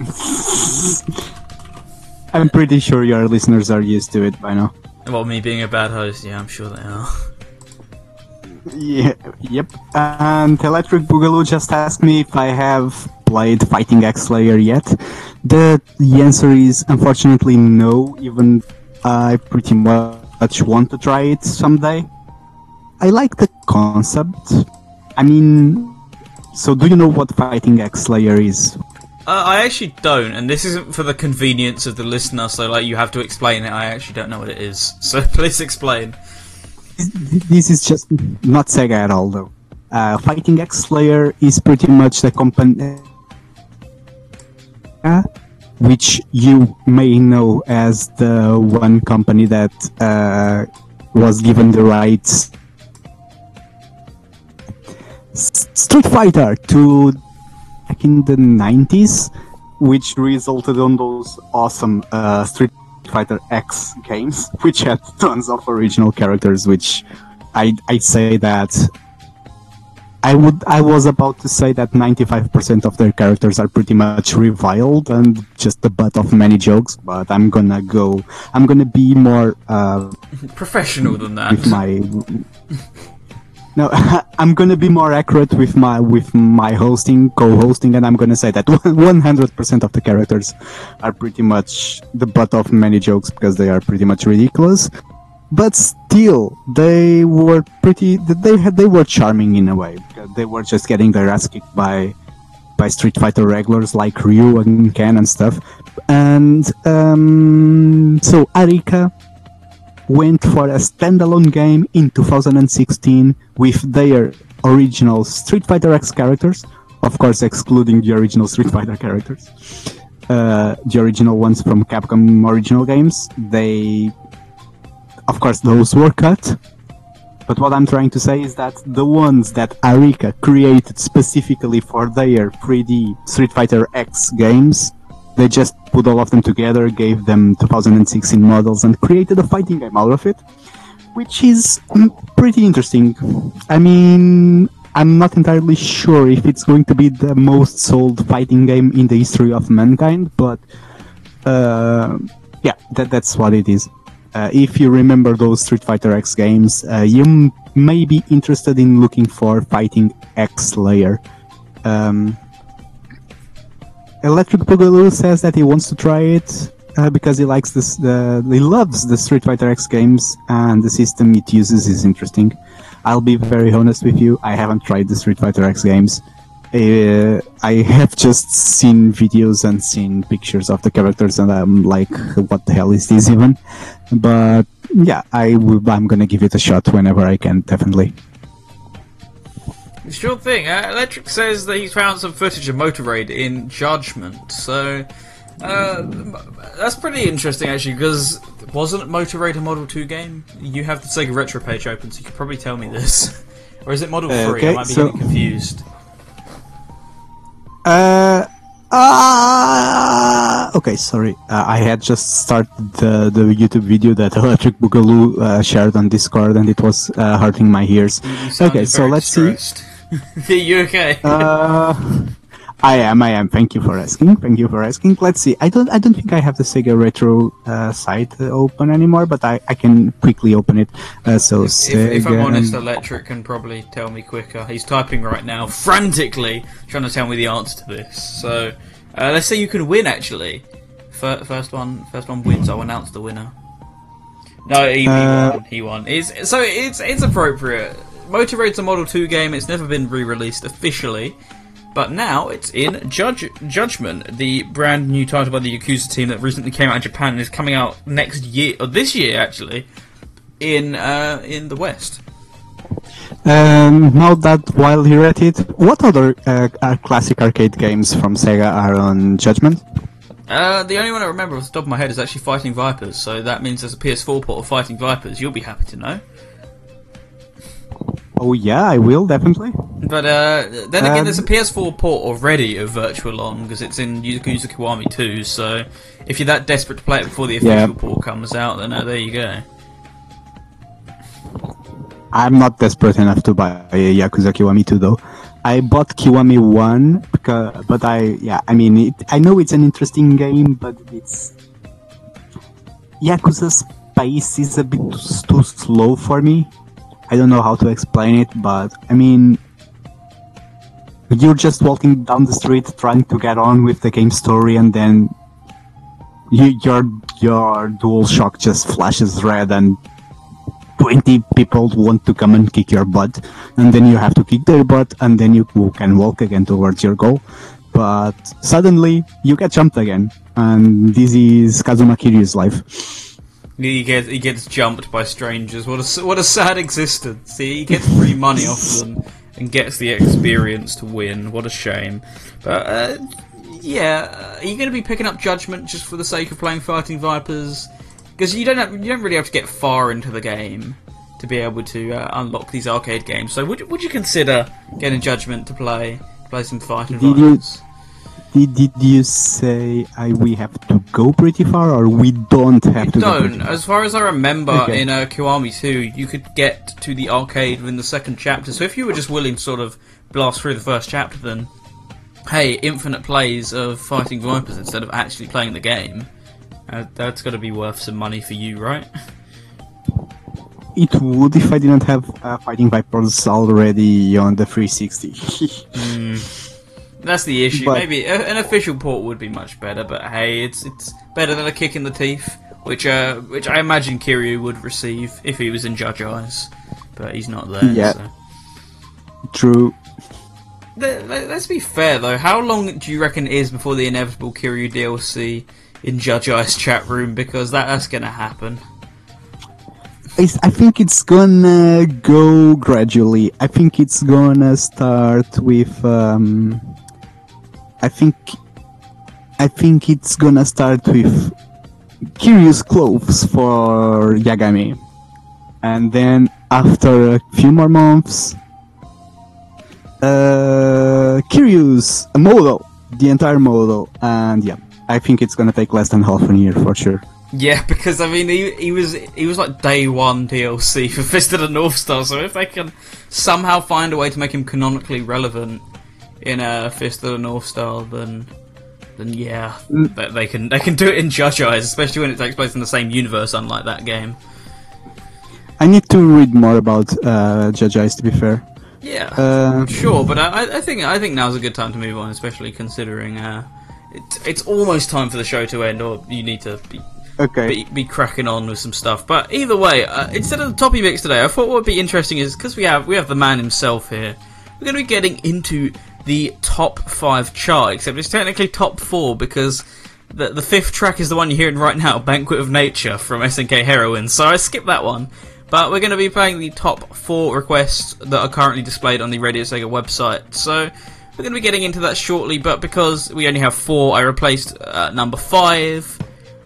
(laughs) I'm pretty sure your listeners are used to it by now. well, me being a bad host, yeah, I'm sure they are. Yeah, yep. And Electric Boogaloo just asked me if I have played Fighting EX Layer yet. The, the answer is unfortunately no, even I pretty much want to try it someday. I like the concept. I mean, so do you know what Fighting EX Layer is? Uh, I actually don't, and this isn't for the convenience of the listener. So, like, you have to explain it. I actually don't know what it is. (laughs) So, please explain. This is just not Sega at all, though. Uh, Fighting EX Layer is pretty much the company uh, which you may know as the one company that uh, was given the rights Street Fighter to back in the 90s, which resulted on those awesome uh, Street Fighter EX games, which had tons of original characters. Which I I'd say that I would I was about to say that 95% of their characters are pretty much reviled and just the butt of many jokes, but I'm gonna go. I'm gonna be more uh, Professional than that. with my no (laughs) i'm gonna be more accurate with my with my hosting co-hosting and i'm gonna say that (laughs) 100% of the characters are pretty much the butt of many jokes because they are pretty much ridiculous but still, they were pretty. They had they were charming in a way. They were just getting their ass kicked by by Street Fighter regulars like Ryu and Ken and stuff. And um, so Arika went for a standalone game in 2016 with their original Street Fighter EX characters, of course, excluding the original Street Fighter characters. Uh, the original ones from Capcom original games. They, of course, those were cut. But what I'm trying to say is that the ones that Arika created specifically for their 3D Street Fighter EX games, they just put all of them together, gave them 2016 models, and created a fighting game out of it, which is mm, pretty interesting. I mean, I'm not entirely sure if it's going to be the most sold fighting game in the history of mankind, but uh, yeah, that, that's what it is. Uh, if you remember those Street Fighter EX games, uh, you m- may be interested in looking for Fighting EX Layer. Um, Electric Boogaloo says that he wants to try it uh, because he likes this. He loves the Street Fighter EX games, and the system it uses is interesting. I'll be very honest with you. I haven't tried the Street Fighter X games. Uh, I have just seen videos and seen pictures of the characters, and I'm like, "What the hell is this even?" But yeah, I I'm gonna give it a shot whenever I can. Definitely. Sure thing. Uh, Electric says that he's found some footage of Motor Raid in Judgment, so uh, that's pretty interesting actually. Because wasn't Motor Raid a Model Two game? You have the Sega Retro page open, so you could probably tell me this, (laughs) or is it Model Uh, Three? I might be so- getting confused. Uh, ah, okay, sorry. Uh, I had just started the, the YouTube video that (laughs) Electric Boogaloo uh, shared on Discord, and it was uh, hurting my ears. Okay, so let's see. distressed. (laughs) Are you okay? Uh, I am. I am. Thank you for asking. Thank you for asking. Let's see. I don't. I don't think I have the Sega Retro uh, site open anymore, but I, I can quickly open it. Uh, so if, Sega. if I'm honest, Electric can probably tell me quicker. He's typing right now, frantically trying to tell me the answer to this. So uh, let's say you can win. Actually, Fir- first one, first one wins. I'll announce the winner. No, he, he Uh, won. He won. It's, so it's it's appropriate. Motor Raid's a Model Two game. It's never been re-released officially. But now it's in Judge Judgment, the brand new title by the Yakuza team that recently came out in Japan and is coming out next year, or this year actually, in uh, in the West. Um, now that while you're at it, what other uh, uh, classic arcade games from Sega are on Judgment? Uh, the only one I remember off the top of my head is actually Fighting Vipers, so that means there's a PS4 port of Fighting Vipers. You'll be happy to know. Oh yeah, I will definitely. But uh, then again, Um, there's a PS4 port already of Virtual On because it's in Yakuza Kiwami 2. So if you're that desperate to play it before the official Yeah. port comes out, then uh, there you go. I'm not desperate enough to buy Yakuza Kiwami 2 though. I bought Kiwami 1 because, but I, yeah, I mean, it, I know it's an interesting game, but it's Yakuza's pace is a bit too, too slow for me. I don't know how to explain it, but I mean, you're just walking down the street trying to get on with the game story, and then you, your your dual shock just flashes red and 20 people want to come and kick your butt, and then you have to kick their butt, and then you can walk again towards your goal. But suddenly, you get jumped again, and this is Kazuma Kiryu's life. He gets he gets jumped by strangers. What a what a sad existence. He gets free money off (laughs) them and gets the experience to win. What a shame. But uh, yeah, are you going to be picking up Judgment just for the sake of playing Fighting Vipers? Because you don't have, you don't really have to get far into the game to be able to uh, unlock these arcade games. So would you- would you consider getting Judgment to play play some Fighting Did you- Did, did you say I, we have to go pretty far, or we don't have to don't. As far as I remember, Okay. in uh, Kiwami 2, you could get to the arcade within the second chapter. So if you were just willing to sort of blast through the first chapter, then hey, infinite plays of fighting vipers instead of actually playing the game. Uh, that's got to be worth some money for you, right? It would if I didn't have uh, Fighting Vipers already on the 360. (laughs) That's the issue. But- Maybe a, an official port would be much better, but hey, it's it's better than a kick in the teeth which uh, which I imagine Kiryu would receive if he was in Judge Eyes, but he's not there. Yeah. So. True. Let- let- Let's be fair though. How long do you reckon it is before the inevitable Kiryu DLC in Judge Eyes chat room? Because that, that's gonna happen. I, I think it's gonna go gradually. I think it's gonna start with. Um, I think. I think it's gonna start with Kiryu's clothes for Yagami, and then after a few more months, uh, Kiryu's model, the entire model, and yeah, I think it's gonna take less than half a year for sure. Yeah, (laughs) because I mean, he, he was he was like day one DLC (laughs) for Fist of the North Star. So if they can somehow find a way to make him canonically relevant in a Fist of the North Star, then then yeah, they, they can they can do it in Judge Eyes, especially when it takes place in the same universe, unlike that game. I need to read more about uh, Judge Eyes to be fair. Yeah, Uh, sure, but I, I think I think now's a good time to move on, especially considering uh, it, it's almost time for the show to end, or you need to be okay. be, be cracking on with some stuff. But either way, uh, instead of the toppy mix today, I thought what would be interesting is because we have we have the man himself here. We're going to be getting into the top five chart, except it's technically top four because the the fifth track is the one you're hearing right now, "Banquet of Nature" from SNK Heroine. So I skipped that one. But we're going to be playing the top four requests that are currently displayed on the Radio Sega website. So we're going to be getting into that shortly. But because we only have four, I replaced uh, number five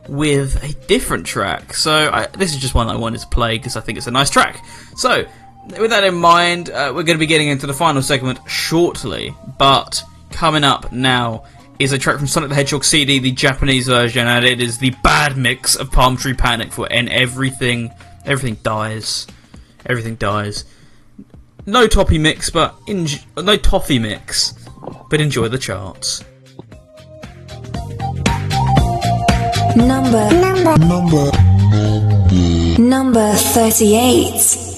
with a different track. So I, this is just one I wanted to play because I think it's a nice track. So with that in mind, uh, we're going to be getting into the final segment shortly. But coming up now is a track from Sonic the Hedgehog CD, the Japanese version, and it is the bad mix of Palm Tree Panic for and everything. Everything dies. Everything dies. No toppy mix, but in, no toffee mix, but enjoy the charts. Number number number number 38.「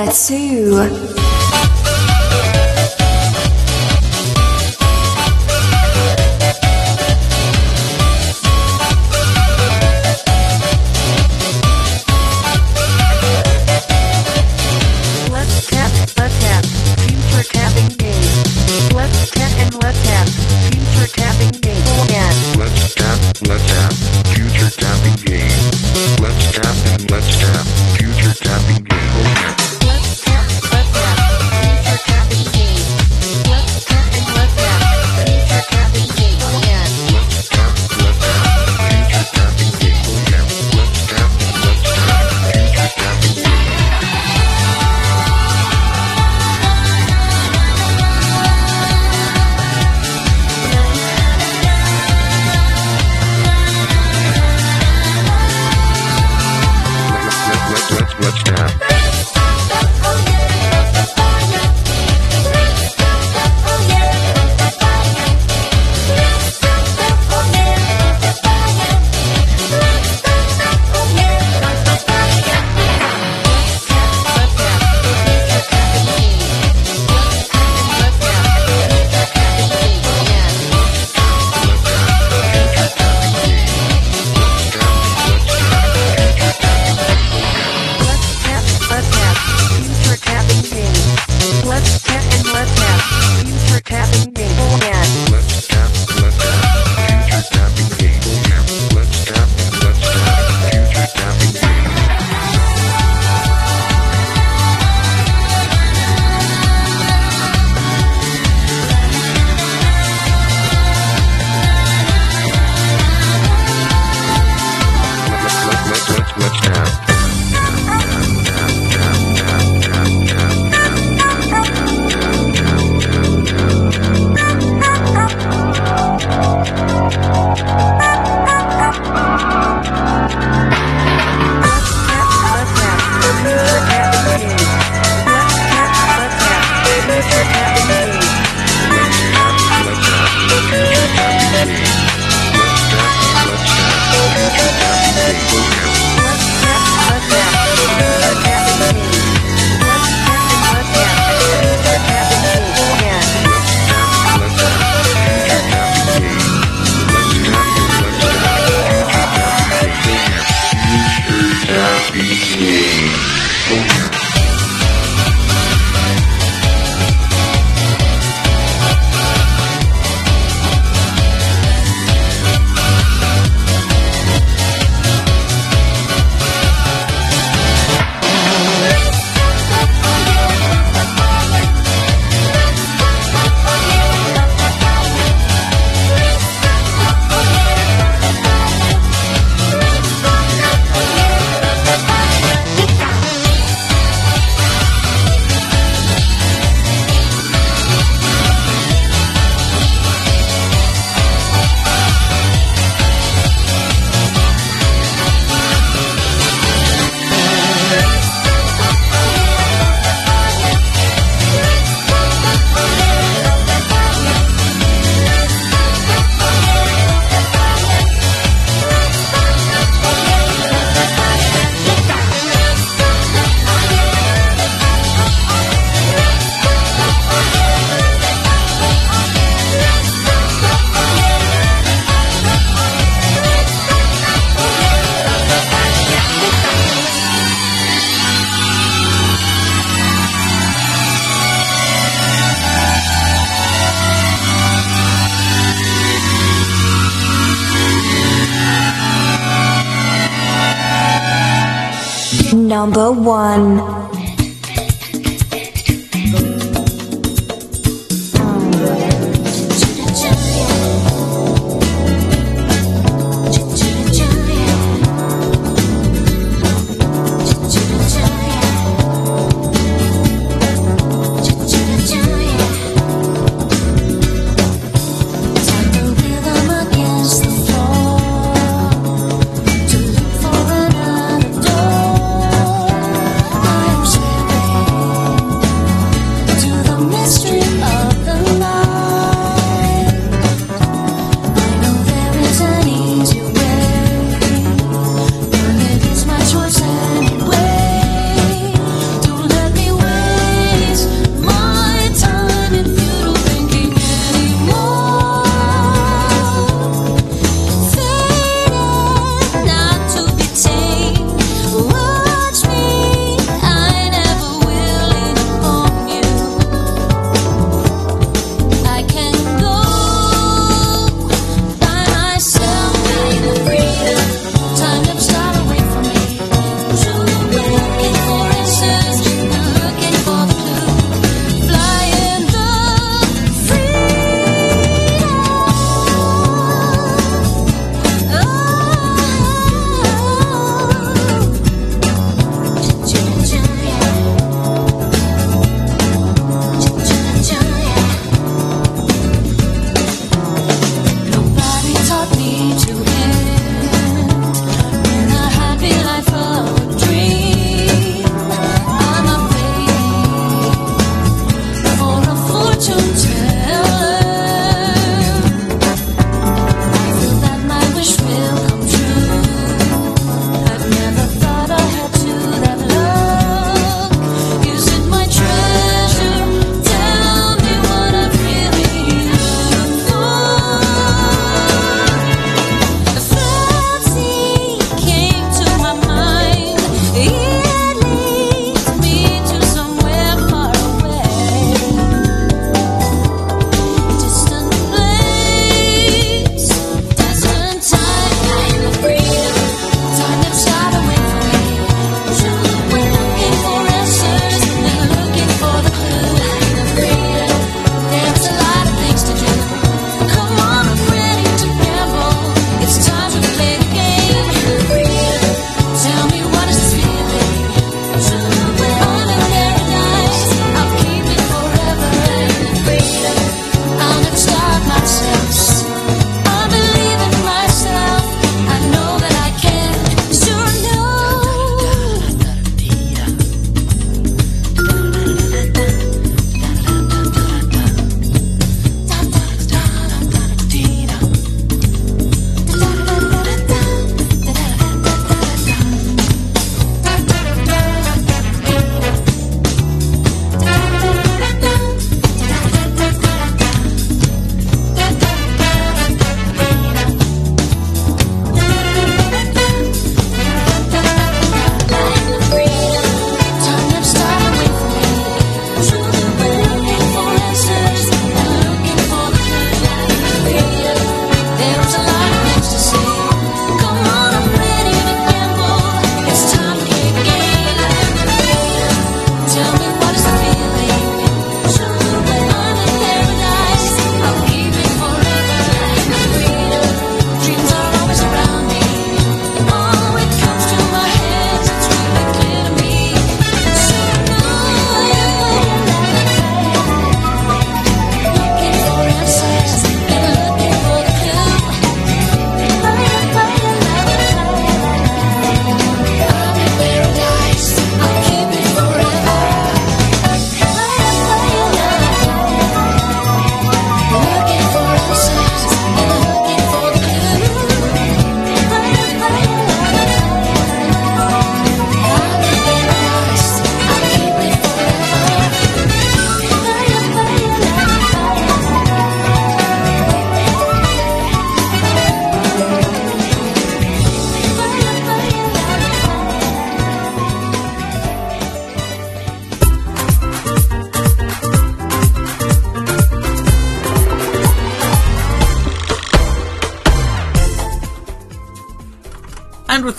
Number 2.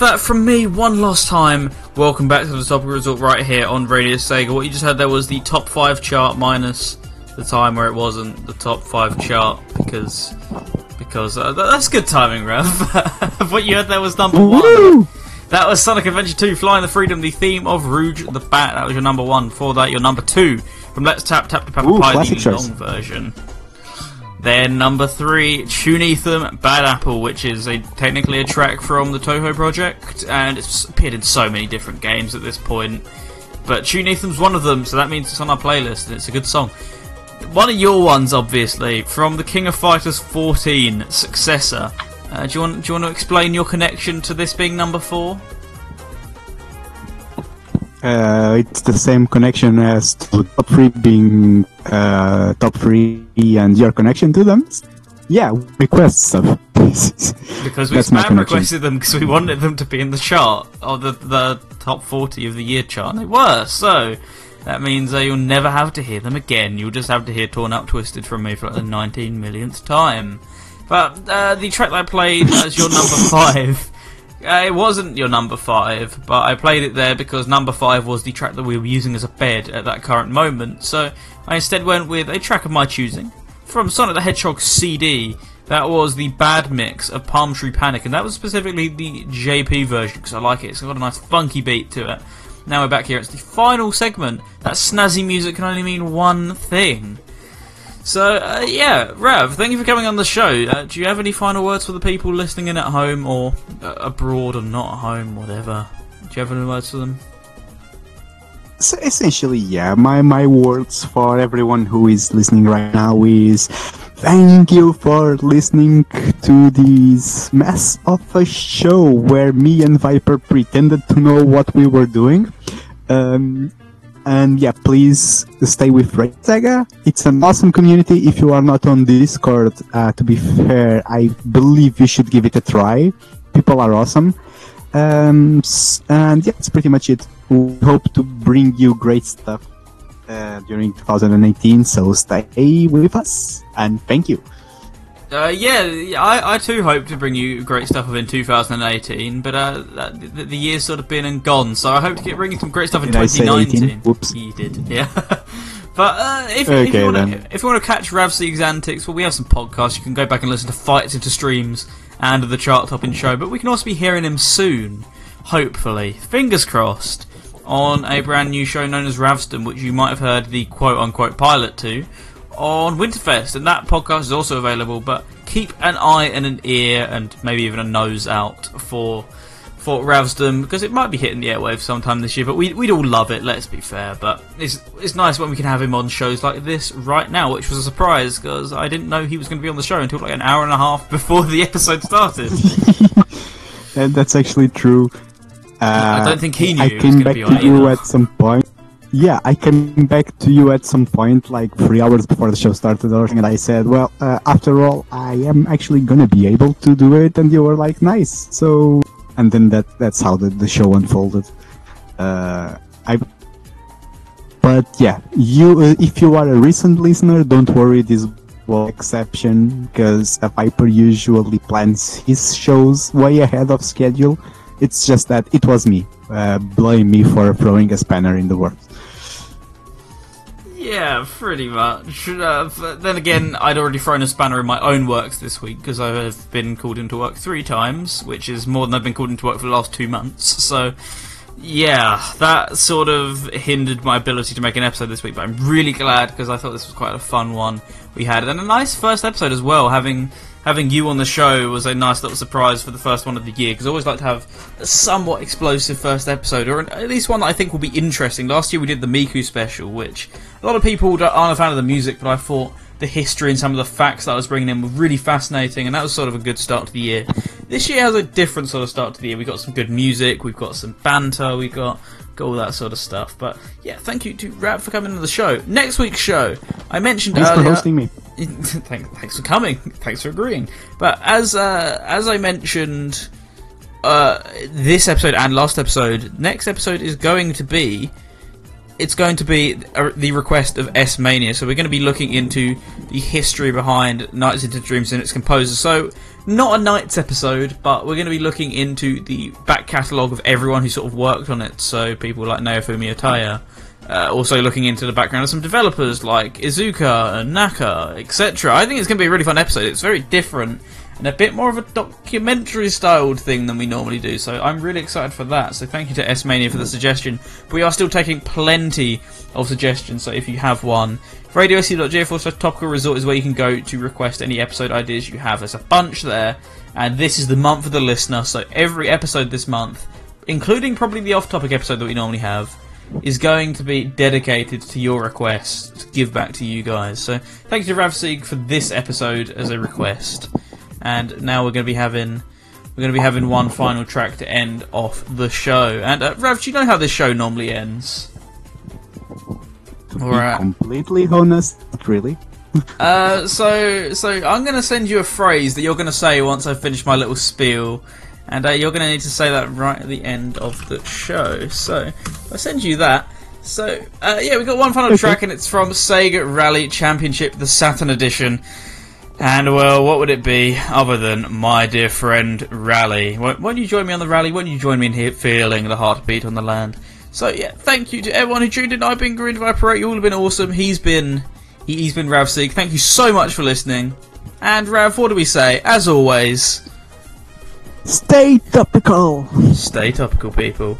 That from me, one last time, welcome back to the Topic Resort right here on Radio Sega. What you just had there was the top five chart minus the time where it wasn't the top five chart because because uh, th- that's good timing, Rev. (laughs) what you heard there was number one. Woo! That was Sonic Adventure 2, Fly in the Freedom, the theme of Rouge the Bat. That was your number one. For that, your number two from Let's Tap Tap to Pepper Ooh, Pie, the choice. long version. Then number three, Chunithm Bad Apple, which is a technically a track from the Touhou project, and it's appeared in so many different games at this point. But Chunithm's one of them, so that means it's on our playlist, and it's a good song. One of your ones, obviously, from the King of Fighters 14 successor. Uh, do you want do you want to explain your connection to this being number four? Uh, it's the same connection as to top three being uh, top three and your connection to them. Yeah, request stuff. (laughs) Because we That's my spam connection. requested them because we wanted them to be in the chart of the the top 40 of the year chart. And they were, so that means uh, you'll never have to hear them again. You'll just have to hear Torn Up Twisted from me for like the 19 millionth time. But uh, the track that I played (laughs) as your number five. Uh, it wasn't your number five, but I played it there because number five was the track that we were using as a bed at that current moment. So I instead went with a track of my choosing from Sonic the Hedgehog CD. That was the bad mix of Palm Tree Panic, and that was specifically the JP version because I like it. It's got a nice funky beat to it. Now we're back here. It's the final segment. That snazzy music can only mean one thing. So uh, yeah, Rev, thank you for coming on the show. Uh, do you have any final words for the people listening in at home or uh, abroad or not at home, whatever? Do you have any words for them? So essentially, yeah, my, my words for everyone who is listening right now is thank you for listening to this mess of a show where me and Viper pretended to know what we were doing. Um, and yeah, please stay with Red Sega. It's an awesome community. If you are not on Discord, uh, to be fair, I believe you should give it a try. People are awesome. Um, and yeah, that's pretty much it. We hope to bring you great stuff uh, during 2018, so stay with us. And thank you. Uh, yeah, I, I too hope to bring you great stuff within 2018, but uh, that, the, the year's sort of been and gone, so I hope to get bringing some great stuff in Did I say 2019. 18? Whoops. You did, yeah. (laughs) but uh, if, if, Okay, you wanna, if you want to catch Rav's League's antics, well, we have some podcasts. You can go back and listen to Fights into Streams and the chart topping show, but we can also be hearing him soon, hopefully. Fingers crossed. On a brand new show known as Ravston, which you might have heard the quote unquote pilot to, on Winterfest, and that podcast is also available. But keep an eye and an ear, and maybe even a nose out for for Ravsdom because it might be hitting the airwaves sometime this year. But we we'd all love it. Let's be fair. But it's it's nice when we can have him on shows like this right now, which was a surprise because I didn't know he was going to be on the show until like an hour and a half before the episode started. (laughs) That's actually true. Uh, I don't think he knew I came back be to you at some point. Yeah, I came back to you at some point, like three hours before the show started, or something, and I said, "Well, uh, after all, I am actually gonna be able to do it," and you were like, "Nice." So, and then that that's how the, the show unfolded. Uh, I. But yeah, you uh, if you are a recent listener, don't worry. This was exception because a Viper usually plans his shows way ahead of schedule. It's just that it was me. Uh, blame me for throwing a spanner in the works. Yeah, pretty much. Uh, but then again, I'd already thrown a spanner in my own works this week because I have been called into work three times, which is more than I've been called into work for the last two months. So, yeah, that sort of hindered my ability to make an episode this week. But I'm really glad because I thought this was quite a fun one we had, and a nice first episode as well. Having having you on the show was a nice little surprise for the first one of the year because I always like to have a somewhat explosive first episode, or at least one that I think will be interesting. Last year we did the Miku special, which a lot of people aren't a fan of the music, but I thought the history and some of the facts that I was bringing in were really fascinating, and that was sort of a good start to the year. This year has a different sort of start to the year. We've got some good music, we've got some banter, we've got, got all that sort of stuff. But yeah, thank you to Rap for coming to the show. Next week's show, I mentioned Thanks for hosting me. (laughs) thanks, thanks for coming. Thanks for agreeing. But as uh, as I mentioned, uh, this episode and last episode, next episode is going to be it's going to be the request of S Mania. So we're going to be looking into the history behind Nights into Dreams and its composer. So not a Nights episode, but we're going to be looking into the back catalogue of everyone who sort of worked on it. So people like Naofumi Hataya. Uh, also looking into the background of some developers like Iizuka and Naka, etc. I think it's going to be a really fun episode. It's very different a bit more of a documentary styled thing than we normally do. So I'm really excited for that. So thank you to S Mania for the suggestion. But we are still taking plenty of suggestions. So if you have one, radiosega.ga slash topical resort is where you can go to request any episode ideas you have. There's a bunch there, and this is the month of the listener. So every episode this month, including probably the off-topic episode that we normally have, is going to be dedicated to your request to give back to you guys. So thank you to Ravsig for this episode as a request. And now we're going to be having we're going to be having one final track to end off the show. And uh, Rav, do you know how this show normally ends? Alright. completely honest, not really. (laughs) Uh, so so I'm going to send you a phrase that you're going to say once I finish my little spiel, and uh, you're going to need to say that right at the end of the show. So I send you that. So uh, yeah, we've got one final track, and it's from Sega Rally Championship, the Saturn edition. And well, what would it be other than my dear friend Rally? Won't, won't you join me on the rally? Won't you join me in here feeling the heartbeat on the land? So yeah, thank you to everyone who tuned in. I've been Green Viper. You all have been awesome. He's been he, he's been Rav Sig. Thank you so much for listening. And Rav, what do we say? As always, Stay topical! stay topical, people.